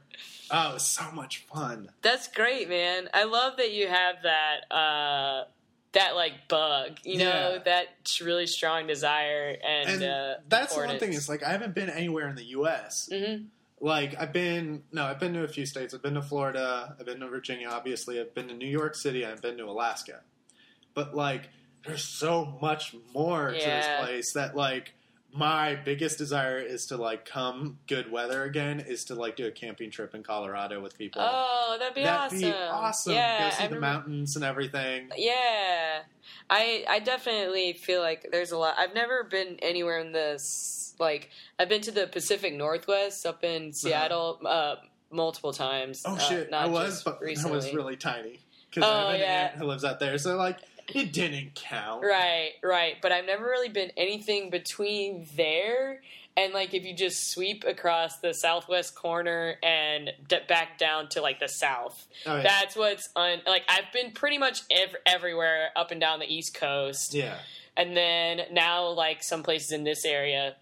Oh, it was so much fun. That's great, man. I love that you have that uh that like bug, you know, yeah. that really strong desire and, and uh, that's the one thing is like I haven't been anywhere in the U.S. Mm-hmm. Like I've been no, I've been to a few states. I've been to Florida. I've been to Virginia. Obviously, I've been to New York City. I've been to Alaska. But like, there's so much more yeah. to this place that like my biggest desire is to like come good weather again is to like do a camping trip in Colorado with people. Oh, that'd be that'd awesome. Be awesome. Yeah, go see I the remember, mountains and everything. Yeah. I I definitely feel like there's a lot. I've never been anywhere in this like I've been to the Pacific Northwest up in uh-huh. Seattle uh-huh. uh, multiple times. Oh shit. Uh, I was. I was really tiny because oh, I have an yeah. aunt who lives out there. So like it didn't count. Right, right. But I've never really been anything between there and like if you just sweep across the southwest corner and d- back down to like the south. Oh, yeah. That's what's on. Like I've been pretty much ev- everywhere up and down the East Coast. Yeah. And then now like some places in this area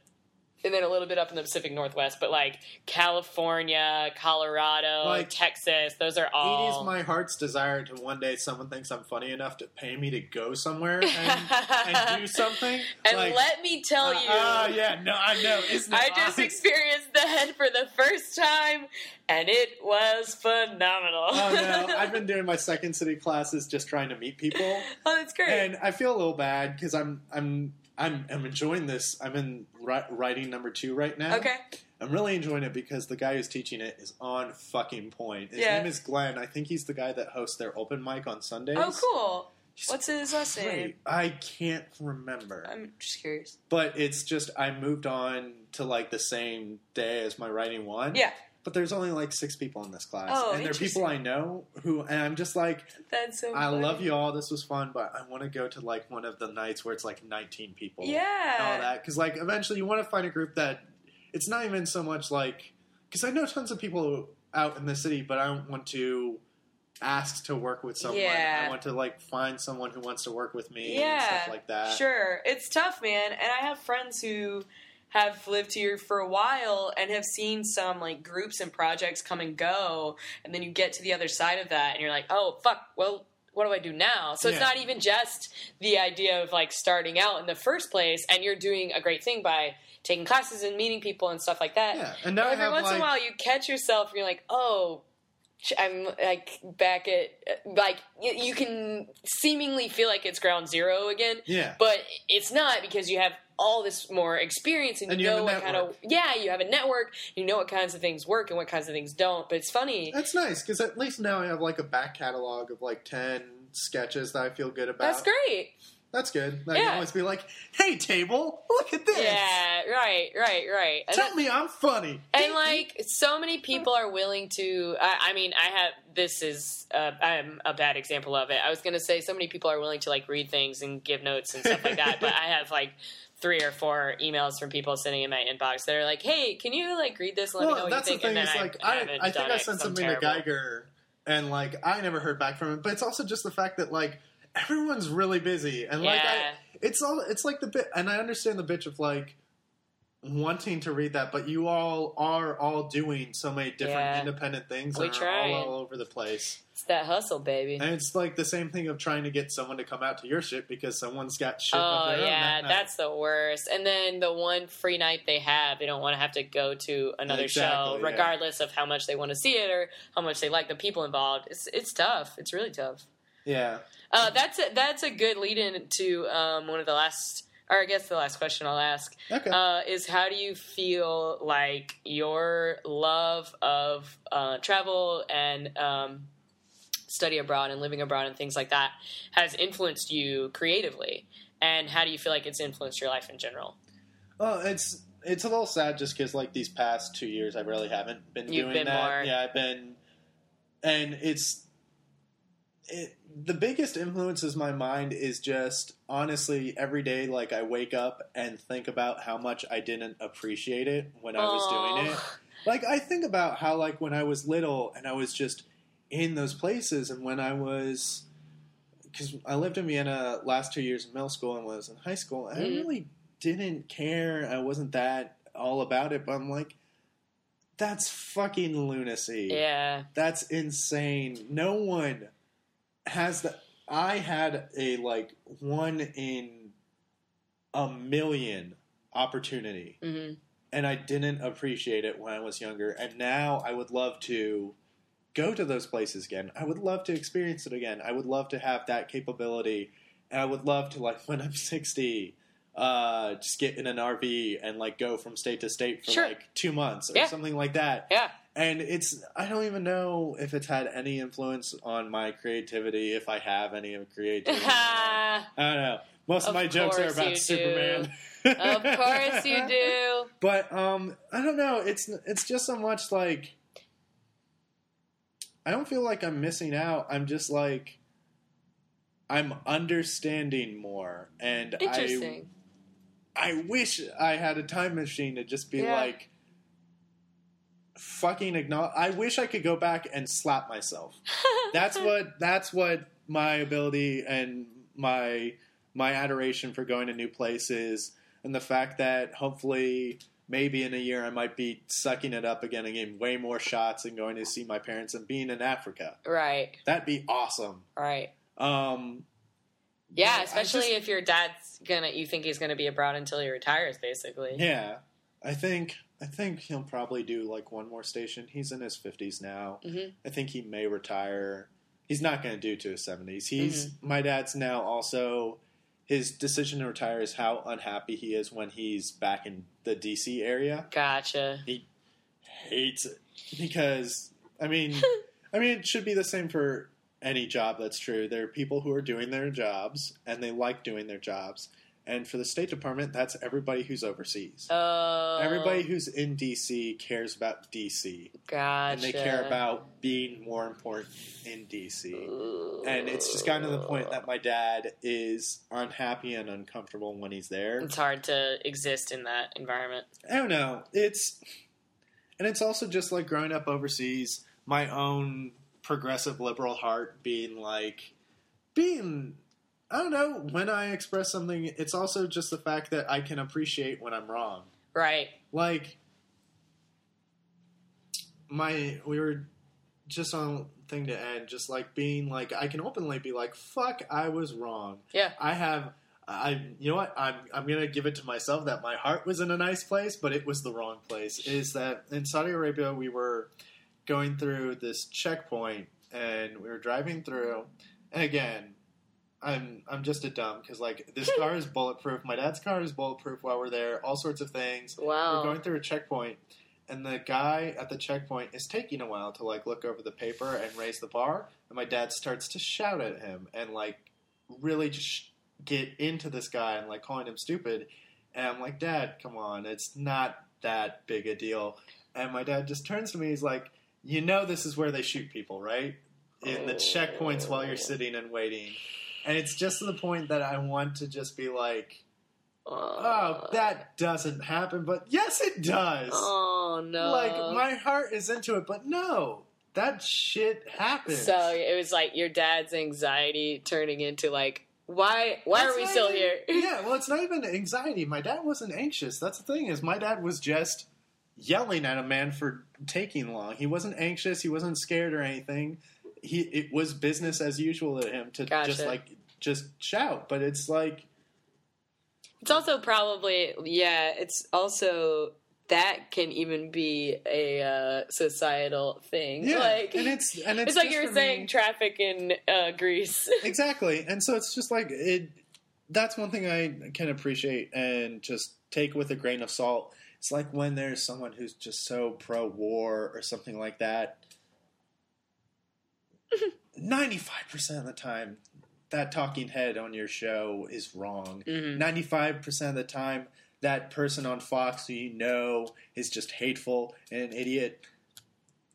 and then a little bit up in the Pacific Northwest, but like California, Colorado, like, Texas, those are all. It is my heart's desire to one day someone thinks I'm funny enough to pay me to go somewhere and, and <laughs> do something. And like, let me tell uh, you. Oh, uh, yeah, no, I know. Isn't I just <laughs> experienced that for the first time, and it was phenomenal. oh, no. <laughs> I've been doing my second city classes just trying to meet people. Oh, that's great. And I feel a little bad because I'm, I'm I'm I'm enjoying this. I'm in writing number two right now. Okay. I'm really enjoying it because the guy who's teaching it is on fucking point. His yeah. name is Glenn. I think he's the guy that hosts their open mic on Sundays. Oh, cool. He's What's his last name? I can't remember. I'm just curious. But it's just I moved on to like the same day as my writing one. Yeah but there's only like six people in this class, oh, and they're people I know who, and I'm just like, that's so. I love you all. This was fun, but I want to go to like one of the nights where it's like 19 people. Yeah, all that because like eventually you want to find a group that it's not even so much like because I know tons of people out in the city, but I don't want to ask to work with someone. Yeah. I want to like find someone who wants to work with me. Yeah, stuff like that. Sure, it's tough, man. And I have friends who have lived here for a while and have seen some like groups and projects come and go and then you get to the other side of that and you're like oh fuck well what do I do now? So yeah. it's not even just the idea of like starting out in the first place, and you're doing a great thing by taking classes and meeting people and stuff like that. Yeah, and now every once like... in a while you catch yourself and you're like, oh, I'm like back at like you can seemingly feel like it's ground zero again. Yeah, but it's not because you have all this more experience and, and you, you know what kind of yeah you have a network. You know what kinds of things work and what kinds of things don't. But it's funny. That's nice because at least now i have like a back catalog of like 10 sketches that i feel good about. that's great that's good. I yeah. can always be like, "Hey, table, look at this." Yeah, right, right, right. Tell that, me I'm funny. And like, so many people are willing to. I, I mean, I have. This is. Uh, I'm a bad example of it. I was going to say so many people are willing to like read things and give notes and stuff like that, but I have like three or four emails from people sitting in my inbox that are like, "Hey, can you like read this and let well, me know what you think?" and then I, like, I, I, I think I sent something terrible. to Geiger, and like I never heard back from him. But it's also just the fact that like everyone's really busy, and like I, it's all it's like the bit, and I understand the bitch of like wanting to read that, but you all are all doing so many different yeah. independent things we are all, all over the place. It's that hustle, baby. And it's like the same thing of trying to get someone to come out to your shit because someone's got shit. Oh yeah, that that's the worst. And then the one free night they have, they don't want to have to go to another exactly, show, regardless yeah. of how much they want to see it or how much they like the people involved. It's it's tough. It's really tough. Yeah. Uh, that's a, that's a good lead in to um, one of the last or I guess the last question I'll ask okay. uh, is how do you feel like your love of uh, travel and um, study abroad and living abroad and things like that has influenced you creatively, and how do you feel like it's influenced your life in general? Well, it's it's a little sad just because like these past two years I really haven't been You've doing been that. More... Yeah, I've been, and it's it, the biggest influences my mind is just honestly every day like i wake up and think about how much i didn't appreciate it when i was doing it. Like i think about how like when i was little and i was just in those places and when i was because i lived in vienna last two years in middle school and was in high school and mm-hmm. i really didn't care. I wasn't that all about it but i'm like that's fucking lunacy. Yeah. That's insane. No one has the I had a like one in a million opportunity, mm-hmm. and I didn't appreciate it when I was younger. And now I would love to go to those places again. I would love to experience it again. I would love to have that capability, and I would love to like <laughs> when I'm sixty. Uh, just get in an RV and like go from state to state for sure. like two months or yeah. something like that. Yeah and it's I don't even know if it's had any influence on my creativity, if I have any of creativity. <laughs> I don't know. Most of, of my jokes are about Superman. of <laughs> course you do. But um, I don't know. It's it's just so much like I don't feel like I'm missing out. I'm just like I'm understanding more, and I I wish I had a time machine to just be yeah. like fucking acknowledge. I wish I could go back and slap myself. <laughs> that's what. That's what my ability and my my adoration for going to new places, and the fact that hopefully maybe in a year I might be sucking it up again and getting way more shots and going to see my parents and being in Africa. Right. That'd be awesome. Right. Um. Yeah, especially just, if your dad's gonna, you think he's gonna be abroad until he retires, basically. Yeah, I think I think he'll probably do like one more station. He's in his fifties now. Mm-hmm. I think he may retire. He's not going to do to his seventies. He's mm-hmm. my dad's now also. His decision to retire is how unhappy he is when he's back in the DC area. Gotcha. He hates it because I mean, <laughs> I mean it should be the same for any job that's true. There are people who are doing their jobs and they like doing their jobs. And for the State Department, that's everybody who's overseas. Oh. Everybody who's in DC cares about DC. Gotcha. And they care about being more important in DC. Ooh. And it's just gotten to the point that my dad is unhappy and uncomfortable when he's there. It's hard to exist in that environment. I don't know. It's. And it's also just like growing up overseas, my own progressive liberal heart being like. being I don't know. When I express something, it's also just the fact that I can appreciate when I'm wrong. Right. Like my we were just on thing to end, just like being like I can openly be like, "Fuck, I was wrong." Yeah. I have. I you know what I'm I'm gonna give it to myself that my heart was in a nice place, but it was the wrong place. Is that in Saudi Arabia we were going through this checkpoint and we were driving through, and again I'm I'm just a dumb because like this <laughs> car is bulletproof. My dad's car is bulletproof while we're there. All sorts of things. Wow. We're going through a checkpoint, and the guy at the checkpoint is taking a while to like look over the paper and raise the bar. And my dad starts to shout at him and like really just get into this guy and like calling him stupid. And I'm like, Dad, come on, it's not that big a deal. And my dad just turns to me, he's like, You know, this is where they shoot people, right? In the checkpoints while you're oh. sitting and waiting. And it's just to the point that I want to just be like, Oh, that doesn't happen, but yes, it does. Oh no! Like my heart is into it, but no, that shit happens. So it was like your dad's anxiety turning into like, why? Why That's are we still even, here? <laughs> yeah, <laughs> well, it's not even anxiety. My dad wasn't anxious. That's the thing is, my dad was just yelling at a man for taking long. He wasn't anxious. He wasn't scared or anything. He it was business as usual to him to gotcha. just like just shout. But it's like it's also probably yeah. It's also that can even be a uh, societal thing. Yeah, like, and it's and it's, it's like you're saying me. traffic in uh, Greece. <laughs> exactly, and so it's just like it. That's one thing I can appreciate and just take with a grain of salt. It's like when there's someone who's just so pro war or something like that. Ninety-five percent of the time, that talking head on your show is wrong. Mm-hmm. 95 percent of the time, that person on Fox who you know is just hateful and an idiot.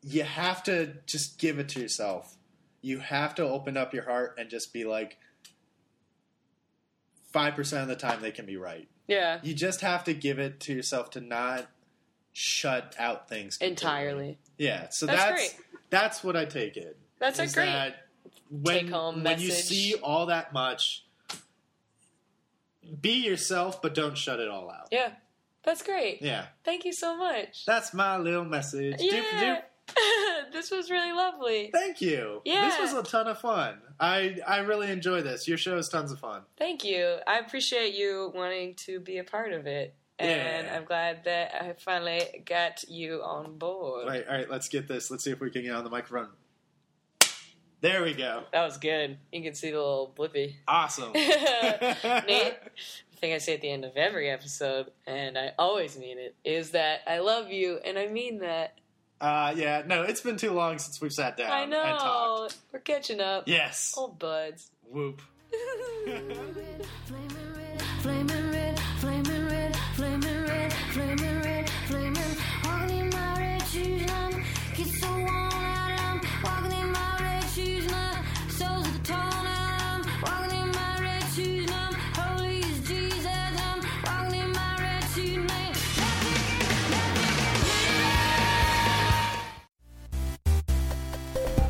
You have to just give it to yourself. You have to open up your heart and just be like, five percent of the time they can be right. Yeah. You just have to give it to yourself to not shut out things completely. entirely. Yeah. So that's that's, that's, what I take it. That's a great. That when, when message. you see all that much, be yourself, but don't shut it all out. Yeah, that's great. Yeah. Thank you so much. That's my little message. Yeah. <laughs> this was really lovely. Thank you. Yeah. This was a ton of fun. I I really enjoy this. Your show is tons of fun. Thank you. I appreciate you wanting to be a part of it. And yeah. I'm glad that I finally got you on board. All right, all right, let's get this. Let's see if we can get on the microphone. There we go. That was good. You can see the little blippy. Awesome. Nate, the thing I say at the end of every episode, and I always mean it, is that I love you, and I mean that. Uh, yeah, no, it's been too long since we've sat down. I know. And talked. We're catching up. Yes. Old buds. Whoop. <laughs> <laughs>